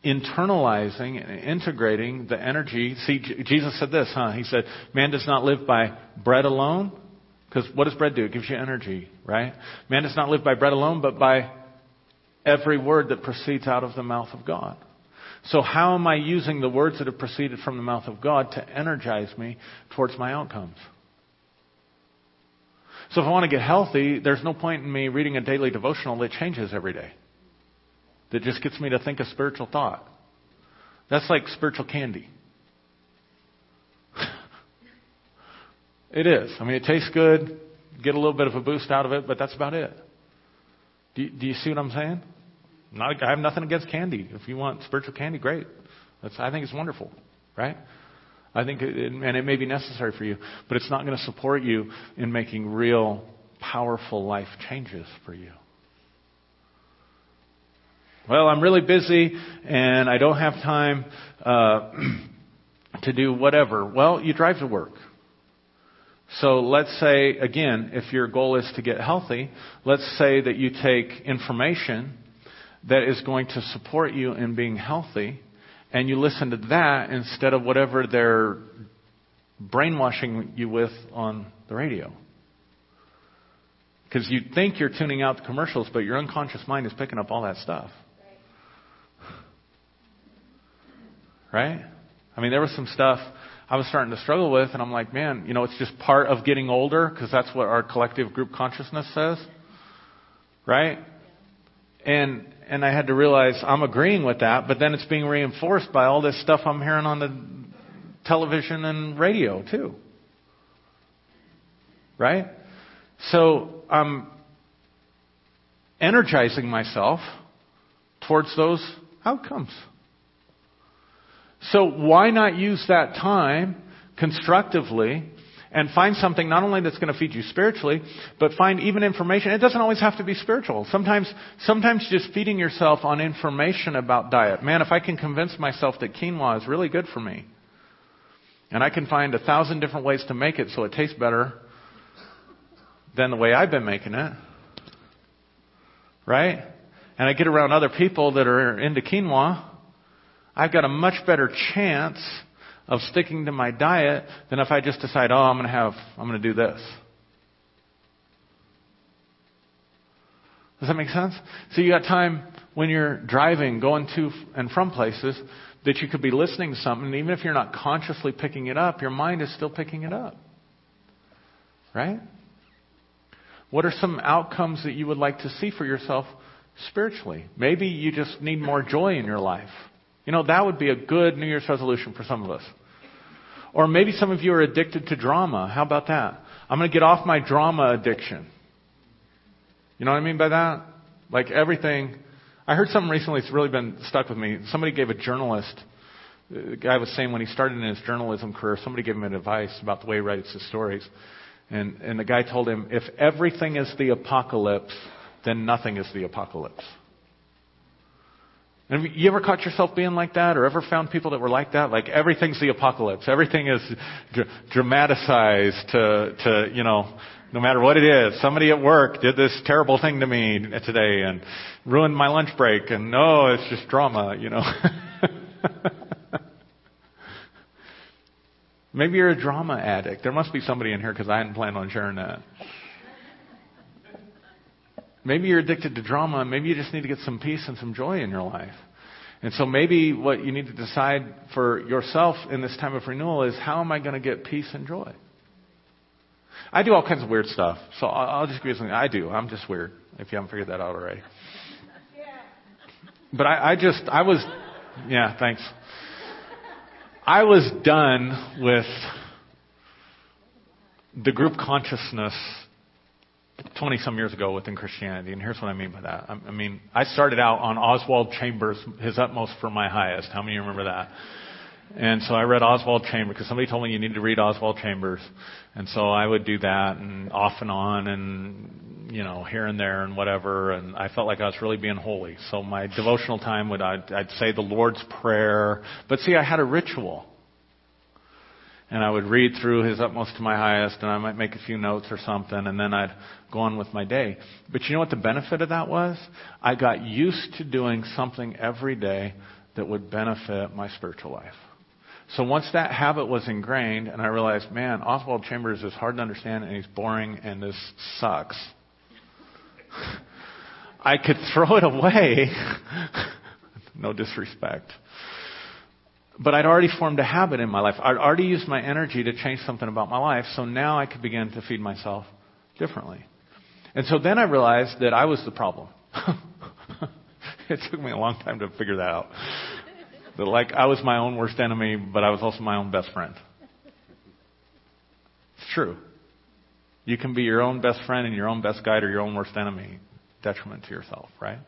internalizing and integrating the energy. See, Jesus said this, huh? He said, Man does not live by bread alone. Because what does bread do? It gives you energy, right? Man does not live by bread alone, but by every word that proceeds out of the mouth of God. So how am I using the words that have proceeded from the mouth of God to energize me towards my outcomes? So if I want to get healthy, there's no point in me reading a daily devotional that changes every day that just gets me to think a spiritual thought. That's like spiritual candy. it is. I mean, it tastes good, get a little bit of a boost out of it, but that's about it. Do you, do you see what I'm saying? Not, I have nothing against candy. If you want spiritual candy, great. That's, I think it's wonderful, right? I think, it, and it may be necessary for you, but it's not going to support you in making real, powerful life changes for you. Well, I'm really busy and I don't have time uh, to do whatever. Well, you drive to work. So let's say, again, if your goal is to get healthy, let's say that you take information that is going to support you in being healthy and you listen to that instead of whatever they're brainwashing you with on the radio. Because you think you're tuning out the commercials, but your unconscious mind is picking up all that stuff. Right? I mean, there was some stuff I was starting to struggle with, and I'm like, man, you know, it's just part of getting older because that's what our collective group consciousness says. Right? And and I had to realize I'm agreeing with that, but then it's being reinforced by all this stuff I'm hearing on the television and radio too. Right? So I'm energizing myself towards those outcomes. So why not use that time constructively and find something not only that's going to feed you spiritually, but find even information. It doesn't always have to be spiritual. Sometimes, sometimes just feeding yourself on information about diet. Man, if I can convince myself that quinoa is really good for me, and I can find a thousand different ways to make it so it tastes better than the way I've been making it, right? And I get around other people that are into quinoa, I've got a much better chance of sticking to my diet than if I just decide, oh, I'm going to have, I'm going to do this. Does that make sense? So you got time when you're driving, going to and from places that you could be listening to something, and even if you're not consciously picking it up, your mind is still picking it up. Right? What are some outcomes that you would like to see for yourself spiritually? Maybe you just need more joy in your life. You know, that would be a good New Year's resolution for some of us. Or maybe some of you are addicted to drama. How about that? I'm going to get off my drama addiction. You know what I mean by that? Like everything. I heard something recently that's really been stuck with me. Somebody gave a journalist The guy was saying when he started in his journalism career, somebody gave him advice about the way he writes his stories. And, and the guy told him, if everything is the apocalypse, then nothing is the apocalypse. And you ever caught yourself being like that, or ever found people that were like that? Like everything's the apocalypse. Everything is dr- dramatized to, to, you know, no matter what it is. Somebody at work did this terrible thing to me today and ruined my lunch break, and no, it's just drama, you know. Maybe you're a drama addict. There must be somebody in here because I hadn't planned on sharing that. Maybe you're addicted to drama. Maybe you just need to get some peace and some joy in your life. And so maybe what you need to decide for yourself in this time of renewal is how am I going to get peace and joy? I do all kinds of weird stuff. So I'll just give you something. I do. I'm just weird, if you haven't figured that out already. But I, I just, I was, yeah, thanks. I was done with the group consciousness 20 some years ago within Christianity, and here's what I mean by that. I mean, I started out on Oswald Chambers, His Utmost for My Highest. How many of you remember that? And so I read Oswald Chambers because somebody told me you need to read Oswald Chambers. And so I would do that and off and on and, you know, here and there and whatever. And I felt like I was really being holy. So my devotional time would, I'd, I'd say the Lord's Prayer. But see, I had a ritual and I would read through his utmost to my highest, and I might make a few notes or something, and then I'd go on with my day. But you know what the benefit of that was? I got used to doing something every day that would benefit my spiritual life. So once that habit was ingrained, and I realized, man, Oswald Chambers is hard to understand, and he's boring, and this sucks. I could throw it away. no disrespect. But I'd already formed a habit in my life. I'd already used my energy to change something about my life, so now I could begin to feed myself differently. And so then I realized that I was the problem. it took me a long time to figure that out. That like I was my own worst enemy, but I was also my own best friend. It's true. You can be your own best friend and your own best guide or your own worst enemy, detriment to yourself, right?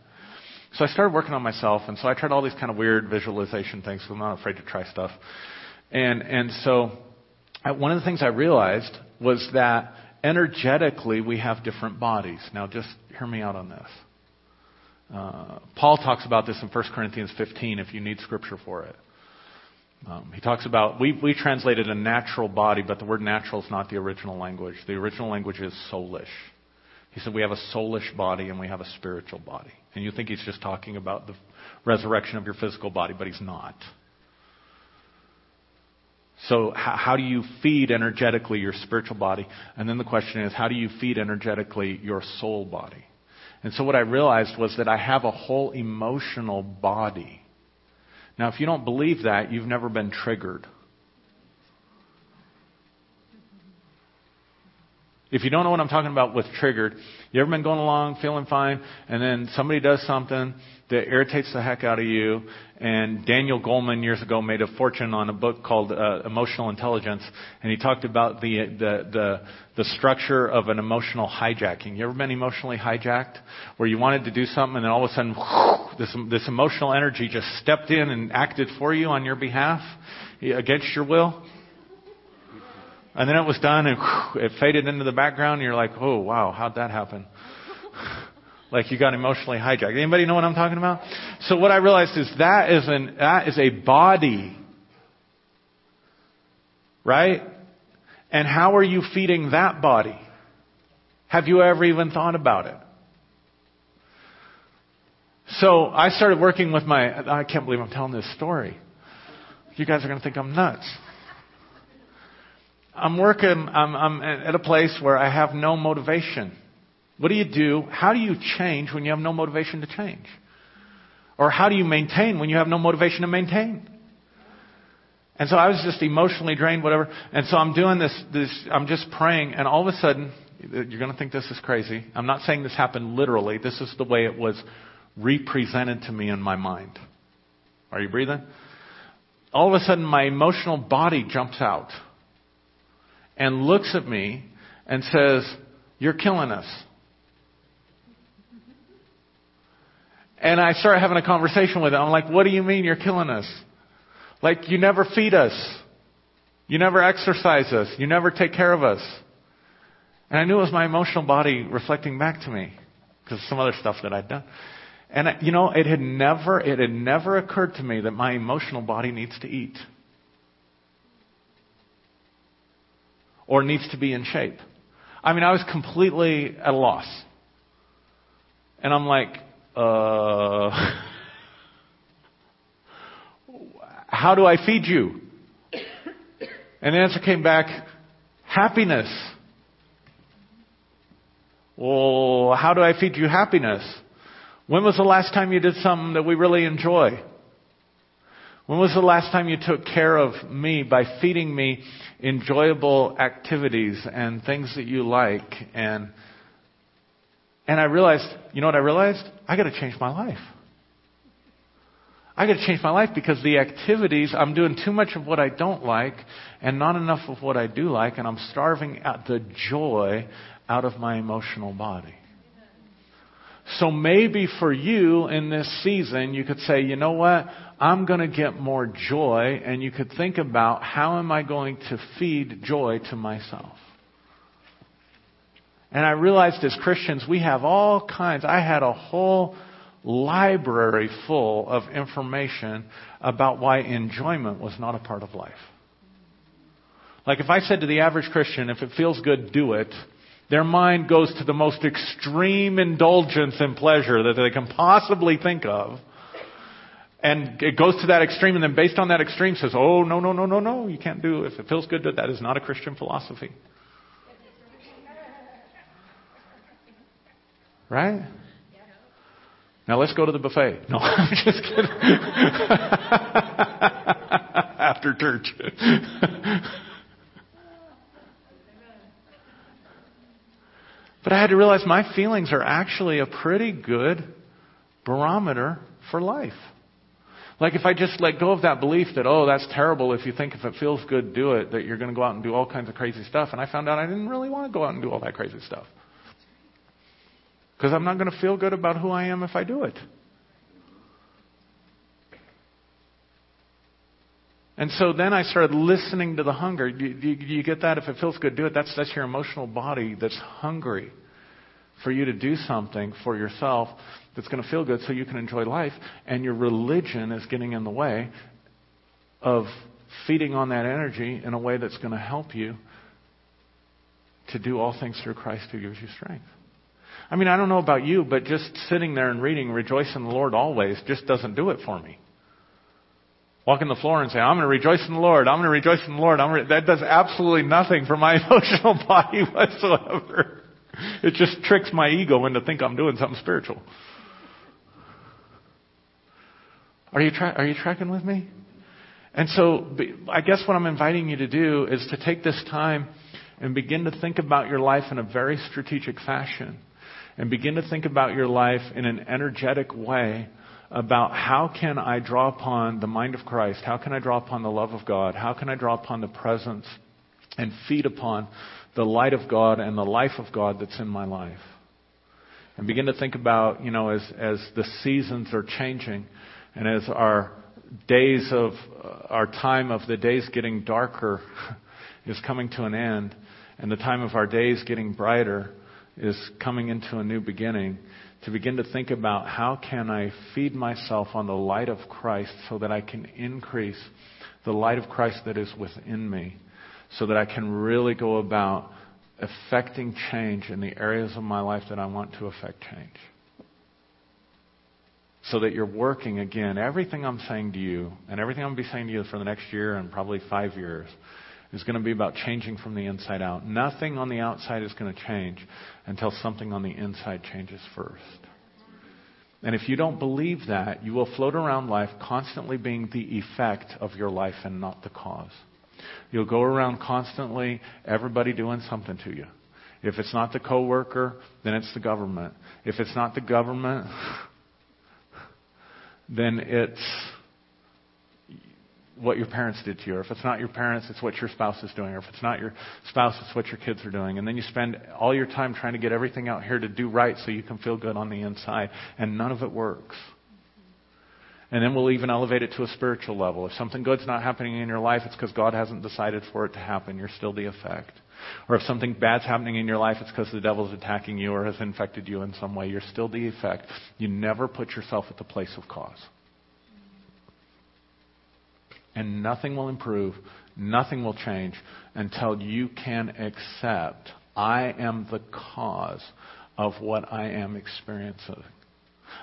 So I started working on myself, and so I tried all these kind of weird visualization things. So I'm not afraid to try stuff. And and so I, one of the things I realized was that energetically we have different bodies. Now, just hear me out on this. Uh, Paul talks about this in 1 Corinthians 15. If you need scripture for it. Um, he talks about, we, we translated a natural body, but the word natural is not the original language. The original language is soulish. He said we have a soulish body and we have a spiritual body. And you think he's just talking about the resurrection of your physical body, but he's not. So, how, do you feed energetically your spiritual body? And then the question is, how do you feed energetically your soul body? And so, what I realized was that I have a whole emotional body. Now, if you don't believe that, you've never been triggered. If you don't know what I'm talking about with triggered, you ever been going along feeling fine and then somebody does something that irritates the heck out of you and Daniel Goleman years ago made a fortune on a book called uh, Emotional Intelligence and he talked about the, the, the, the structure of an emotional hijacking. You ever been emotionally hijacked where you wanted to do something and then all of a sudden whoosh, this, this emotional energy just stepped in and acted for you on your behalf against your will? And then it was done and whew, it faded into the background and you're like, oh wow, how'd that happen? like you got emotionally hijacked. Anybody know what I'm talking about? So what I realized is that is an, that is a body. Right? And how are you feeding that body? Have you ever even thought about it? So I started working with my, I can't believe I'm telling this story. You guys are going to think I'm nuts. I'm working, I'm, I'm at a place where I have no motivation. What do you do? How do you change when you have no motivation to change? Or how do you maintain when you have no motivation to maintain? And so I was just emotionally drained, whatever. And so I'm doing this, this, I'm just praying, and all of a sudden, you're going to think this is crazy. I'm not saying this happened literally. This is the way it was represented to me in my mind. Are you breathing? All of a sudden, my emotional body jumps out and looks at me and says, You're killing us. And I start having a conversation with him. I'm like, What do you mean you're killing us? Like, you never feed us. You never exercise us. You never take care of us. And I knew it was my emotional body reflecting back to me because of some other stuff that I'd done. And you know, it had never, it had never occurred to me that my emotional body needs to eat. Or needs to be in shape. I mean, I was completely at a loss. And I'm like, uh, how do I feed you? And the answer came back, happiness. Well, how do I feed you happiness? When was the last time you did something that we really enjoy? When was the last time you took care of me by feeding me enjoyable activities and things that you like and and I realized, you know what I realized? I got to change my life. I got to change my life because the activities, I'm doing too much of what I don't like and not enough of what I do like, and I'm starving out the joy out of my emotional body. So maybe for you in this season, you could say, you know what? I'm going to get more joy, and you could think about how am I going to feed joy to myself? And I realized as Christians, we have all kinds. I had a whole library full of information about why enjoyment was not a part of life. Like if I said to the average Christian, if it feels good, do it, their mind goes to the most extreme indulgence and pleasure that they can possibly think of. And it goes to that extreme, and then based on that extreme says, oh, no, no, no, no, no, you can't do it. If it feels good, that is not a Christian philosophy. Right? Now let's go to the buffet. No, I'm just kidding. After church. but I had to realize my feelings are actually a pretty good barometer for life. Like if I just let go of that belief that, oh, that's terrible if you think if it feels good, do it, that you're going to go out and do all kinds of crazy stuff. And I found out I didn't really want to go out and do all that crazy stuff. Because I'm not going to feel good about who I am if I do it. And so then I started listening to the hunger. Do you, you, get that? If it feels good, do it. That's, that's your emotional body that's hungry for you to do something for yourself that's going to feel good so you can enjoy life. And your religion is getting in the way of feeding on that energy in a way that's going to help you to do all things through Christ who gives you strength. I mean, I don't know about you, but just sitting there and reading Rejoice in the Lord always just doesn't do it for me. Walking the floor and say, I'm going to rejoice in the Lord. I'm going to rejoice in the Lord. Re-. That does absolutely nothing for my emotional body whatsoever. It just tricks my ego into think I'm doing something spiritual. Are you, tra- are you tracking with me? And so I guess what I'm inviting you to do is to take this time and begin to think about your life in a very strategic fashion and begin to think about your life in an energetic way about how can I draw upon the mind of Christ? How can I draw upon the love of God? How can I draw upon the presence and feed upon the light of God and the life of God that's in my life? And begin to think about, you know, as, as the seasons are changing and as our days of, uh, our time of the days getting darker is coming to an end and the time of our days getting brighter, is coming into a new beginning to begin to think about how can I feed myself on the light of Christ so that I can increase the light of Christ that is within me so that I can really go about affecting change in the areas of my life that I want to affect change. So that you're working again, everything I'm saying to you, and everything I'm going to be saying to you for the next year and probably five years, is going to be about changing from the inside out. Nothing on the outside is going to change until something on the inside changes first. And if you don't believe that, you will float around life constantly being the effect of your life and not the cause. You'll go around constantly, everybody doing something to you. If it's not the coworker, then it's the government. If it's not the government, then it's what your parents did to you. Or if it's not your parents, it's what your spouse is doing. Or if it's not your spouse, it's what your kids are doing. And then you spend all your time trying to get everything out here to do right so you can feel good on the inside. And none of it works. And then we'll even elevate it to a spiritual level. If something good's not happening in your life, it's because God hasn't decided for it to happen. You're still the effect. Or if something bad's happening in your life, it's because the devil's attacking you or has infected you in some way. You're still the effect. You never put yourself at the place of cause. And nothing will improve, nothing will change until you can accept I am the cause of what I am experiencing.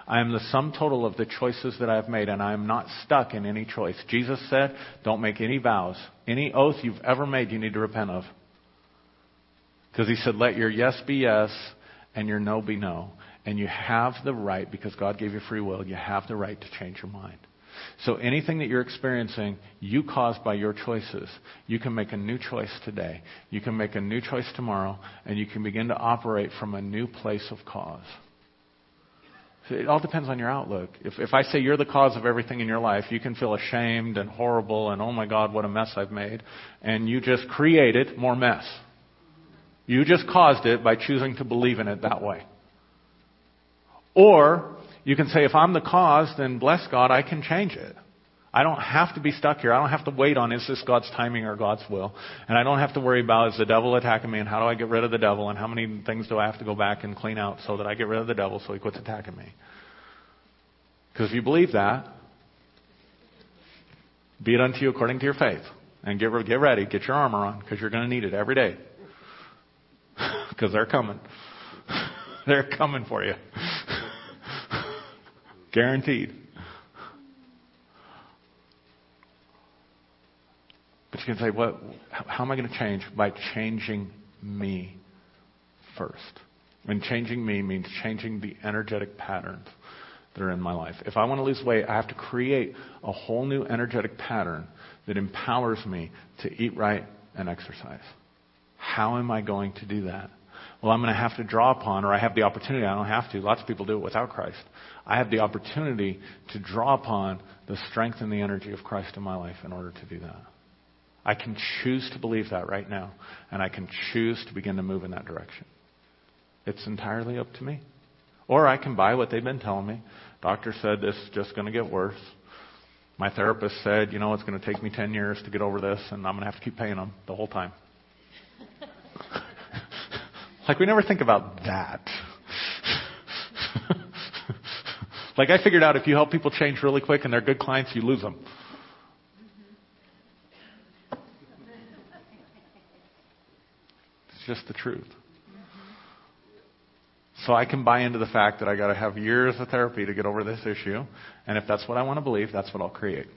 I am the sum total of the choices that I've made, and I am not stuck in any choice. Jesus said, Don't make any vows. Any oath you've ever made, you need to repent of. Because he said, let your yes be yes and your no be no. And you have the right, because God gave you free will, you have the right to change your mind. So anything that you're experiencing, you caused by your choices. You can make a new choice today. You can make a new choice tomorrow, and you can begin to operate from a new place of cause. It all depends on your outlook. If, if I say you're the cause of everything in your life, you can feel ashamed and horrible and, oh my God, what a mess I've made. And you just created more mess. You just caused it by choosing to believe in it that way. Or you can say, if I'm the cause, then bless God, I can change it. I don't have to be stuck here. I don't have to wait on is this God's timing or God's will. And I don't have to worry about is the devil attacking me and how do I get rid of the devil and how many things do I have to go back and clean out so that I get rid of the devil so he quits attacking me. Because if you believe that, be it unto you according to your faith. And get, get ready, get your armor on because you're going to need it every day because they're coming. they're coming for you. Guaranteed. But you can say, what, how am I going to change? By changing me first. And changing me means changing the energetic patterns that are in my life. If I want to lose weight, I have to create a whole new energetic pattern that empowers me to eat right and exercise. How am I going to do that? Well, I'm going to have to draw upon, or I have the opportunity, I don't have to. Lots of people do it without Christ. I have the opportunity to draw upon the strength and the energy of Christ in my life in order to do that. I can choose to believe that right now, and I can choose to begin to move in that direction. It's entirely up to me. Or I can buy what they've been telling me. Doctor said this is just going to get worse. My therapist said, you know, it's going to take me 10 years to get over this, and I'm going to have to keep paying them the whole time. like, we never think about that. like, I figured out if you help people change really quick and they're good clients, you lose them. It's just the truth. So I can buy into the fact that I got to have years of therapy to get over this issue, and if that's what I want to believe, that's what I'll create.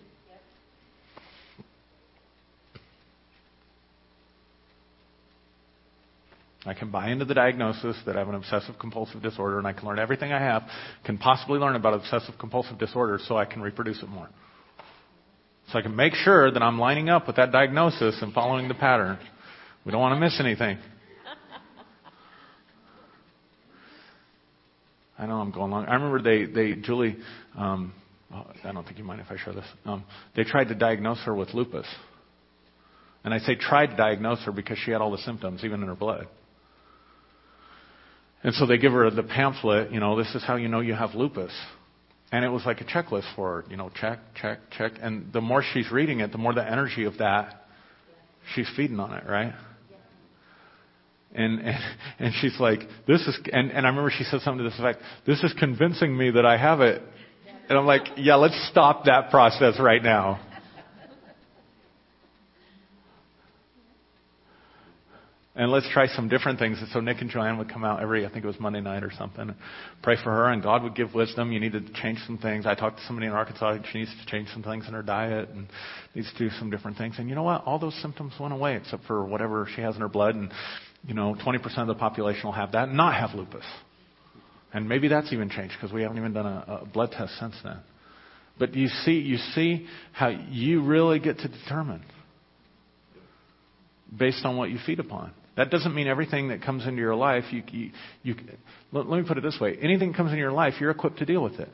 I can buy into the diagnosis that I have an obsessive compulsive disorder and I can learn everything I have, can possibly learn about obsessive compulsive disorder so I can reproduce it more. So I can make sure that I'm lining up with that diagnosis and following the pattern. We don't want to miss anything. I know I'm going long. I remember they, they Julie, um, I don't think you mind if I share this. Um, they tried to diagnose her with lupus. And I say tried to diagnose her because she had all the symptoms, even in her blood. And so they give her the pamphlet, you know, this is how you know you have lupus. And it was like a checklist for her, you know, check, check, check. And the more she's reading it, the more the energy of that, she's feeding on it, right? And, and, and she's like, this is, and, and I remember she said something to this effect, this is convincing me that I have it. And I'm like, yeah, let's stop that process right now. And let's try some different things. And so Nick and Joanne would come out every, I think it was Monday night or something, pray for her, and God would give wisdom. You need to change some things. I talked to somebody in Arkansas, she needs to change some things in her diet and needs to do some different things. And you know what? All those symptoms went away except for whatever she has in her blood. And, you know, 20% of the population will have that and not have lupus. And maybe that's even changed because we haven't even done a, a blood test since then. But you see, you see how you really get to determine based on what you feed upon. That doesn't mean everything that comes into your life, you, you, you let, let me put it this way anything that comes into your life, you're equipped to deal with it.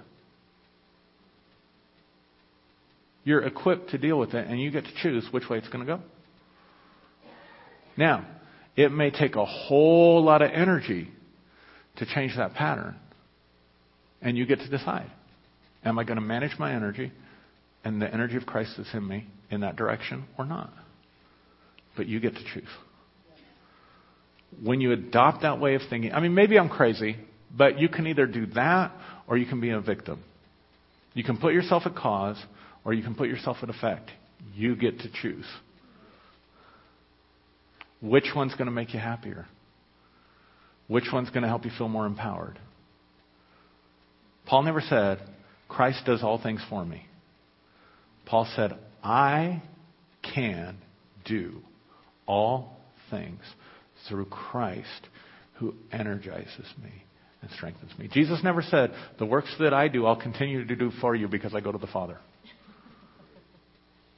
You're equipped to deal with it, and you get to choose which way it's going to go. Now, it may take a whole lot of energy to change that pattern, and you get to decide. Am I going to manage my energy and the energy of Christ that's in me in that direction or not? But you get to choose. When you adopt that way of thinking, I mean, maybe I'm crazy, but you can either do that or you can be a victim. You can put yourself at cause or you can put yourself at effect. You get to choose. Which one's going to make you happier? Which one's going to help you feel more empowered? Paul never said, Christ does all things for me. Paul said, I can do all things through Christ who energizes me and strengthens me. Jesus never said, The works that I do, I'll continue to do for you because I go to the Father.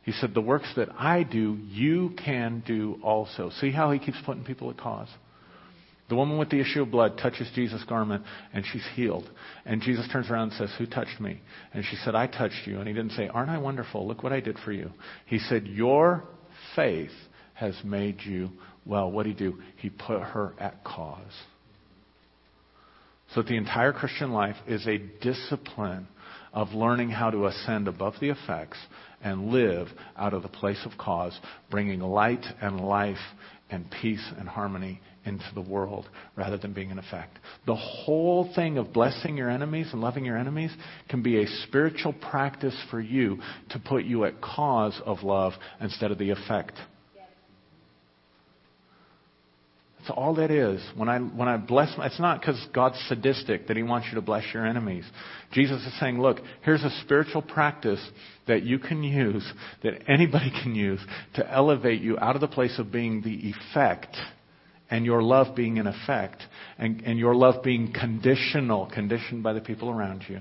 He said, The works that I do, you can do also. See how he keeps putting people at cause? The woman with the issue of blood touches Jesus' garment and she's healed. And Jesus turns around and says, Who touched me? And she said, I touched you. And he didn't say, Aren't I wonderful? Look what I did for you. He said, Your faith has made you well. What did he do? He put her at cause. So the entire Christian life is a discipline of learning how to ascend above the effects and live out of the place of cause, bringing light and life and peace and harmony into the world rather than being an effect. The whole thing of blessing your enemies and loving your enemies can be a spiritual practice for you to put you at cause of love instead of the effect That's all that is. When I, when I bless, it's not because God's sadistic that He wants you to bless your enemies. Jesus is saying, look, here's a spiritual practice that you can use, that anybody can use, to elevate you out of the place of being the effect and your love being an effect and, and your love being conditional, conditioned by the people around you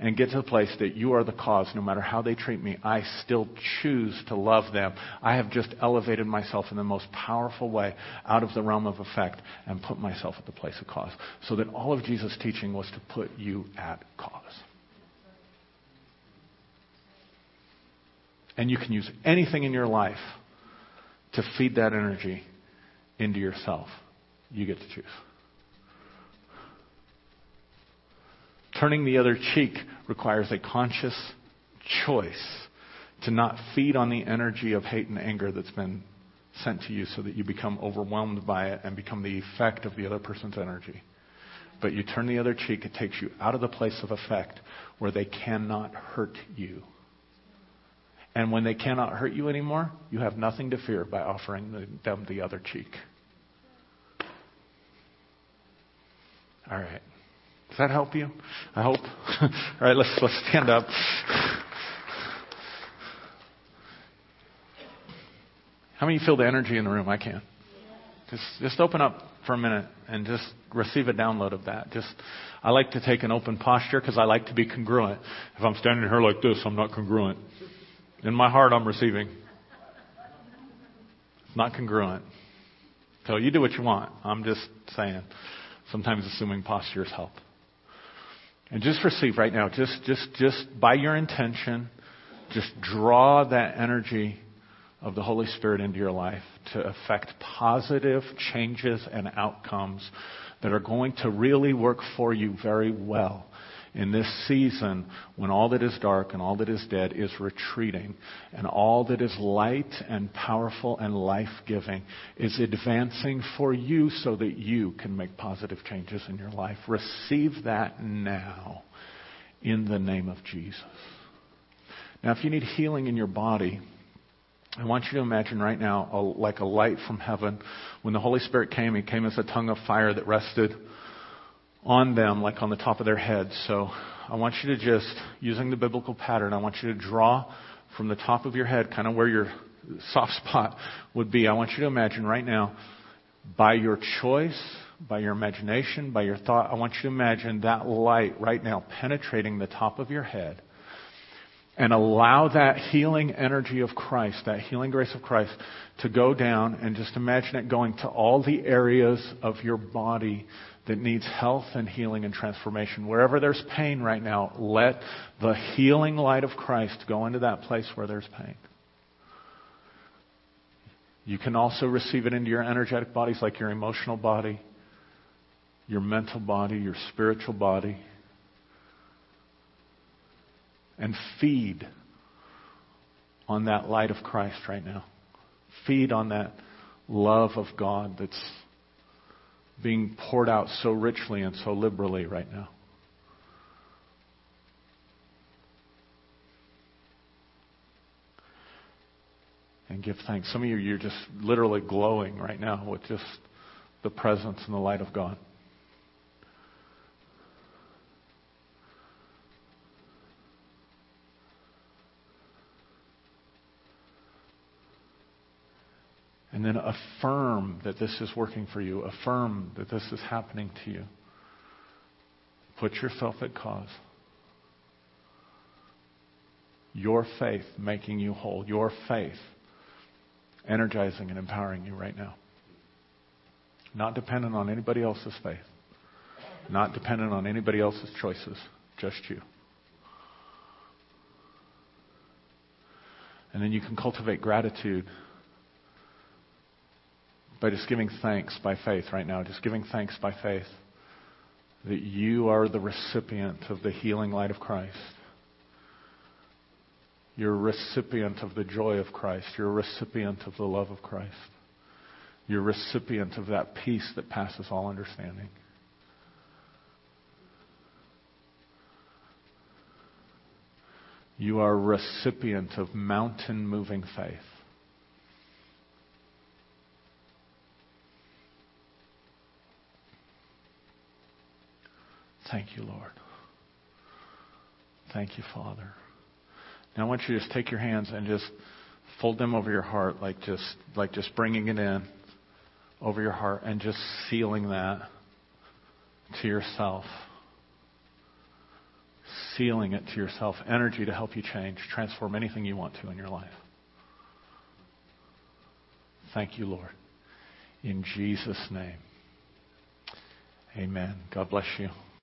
and get to the place that you are the cause. No matter how they treat me, I still choose to love them. I have just elevated myself in the most powerful way out of the realm of effect and put myself at the place of cause. So that all of Jesus' teaching was to put you at cause. And you can use anything in your life to feed that energy into yourself. You get to choose. Turning the other cheek requires a conscious choice to not feed on the energy of hate and anger that's been sent to you so that you become overwhelmed by it and become the effect of the other person's energy. But you turn the other cheek, it takes you out of the place of effect where they cannot hurt you. And when they cannot hurt you anymore, you have nothing to fear by offering them the other cheek. All right. Does that help you? I hope. All right, let's let's stand up. How many feel the energy in the room? I can. Just just open up for a minute and just receive a download of that. Just I like to take an open posture because I like to be congruent. If I'm standing here like this, I'm not congruent. In my heart, I'm receiving. It's not congruent. So you do what you want. I'm just saying. Sometimes assuming postures help. And just receive right now, just, just, just by your intention, just draw that energy of the Holy Spirit into your life to affect positive changes and outcomes that are going to really work for you very well in this season when all that is dark and all that is dead is retreating, and all that is light and powerful and life giving is advancing for you so that you can make positive changes in your life. Receive that now in the name of Jesus. Now, if you need healing in your body, I want you to imagine right now a, like a light from heaven. When the Holy Spirit came, He came as a tongue of fire that rested on them, like on the top of their heads. So I want you to just, using the biblical pattern, I want you to draw from the top of your head, kind of where your soft spot would be. I want you to imagine right now, by your choice, by your imagination, by your thought, I want you to imagine that light right now penetrating the top of your head. And allow that healing energy of Christ, that healing grace of Christ, to go down and just imagine it going to all the areas of your body that needs health and healing and transformation. Wherever there's pain right now, let the healing light of Christ go into that place where there's pain. You can also receive it into your energetic bodies, like your emotional body, your mental body, your spiritual body. and feed on that light of Christ right now. Feed on that love of God that's being poured out so richly and so liberally right now. And give thanks. Some of you, you're just literally glowing right now with just the presence and the light of God. And then affirm that this is working for you. Affirm that this is happening to you. Put yourself at cause. Your faith making you whole. Your faith energizing and empowering you right now. Not dependent on anybody else's faith. Not dependent on anybody else's choices. Just you. And then you can cultivate gratitude by just giving thanks by faith right now, just giving thanks by faith that you are the recipient of the healing light of Christ. You're a recipient of the joy of Christ. You're a recipient of the love of Christ. You're a recipient of that peace that passes all understanding. You are a recipient of mountain moving faith. Thank you, Lord. Thank you, Father. Now I want you to just take your hands and just fold them over your heart, like just like just bringing it in over your heart and just sealing that to yourself. Sealing it to yourself. Energy to help you change, transform anything you want to in your life. Thank you, Lord. In Jesus' name. Amen. God bless you.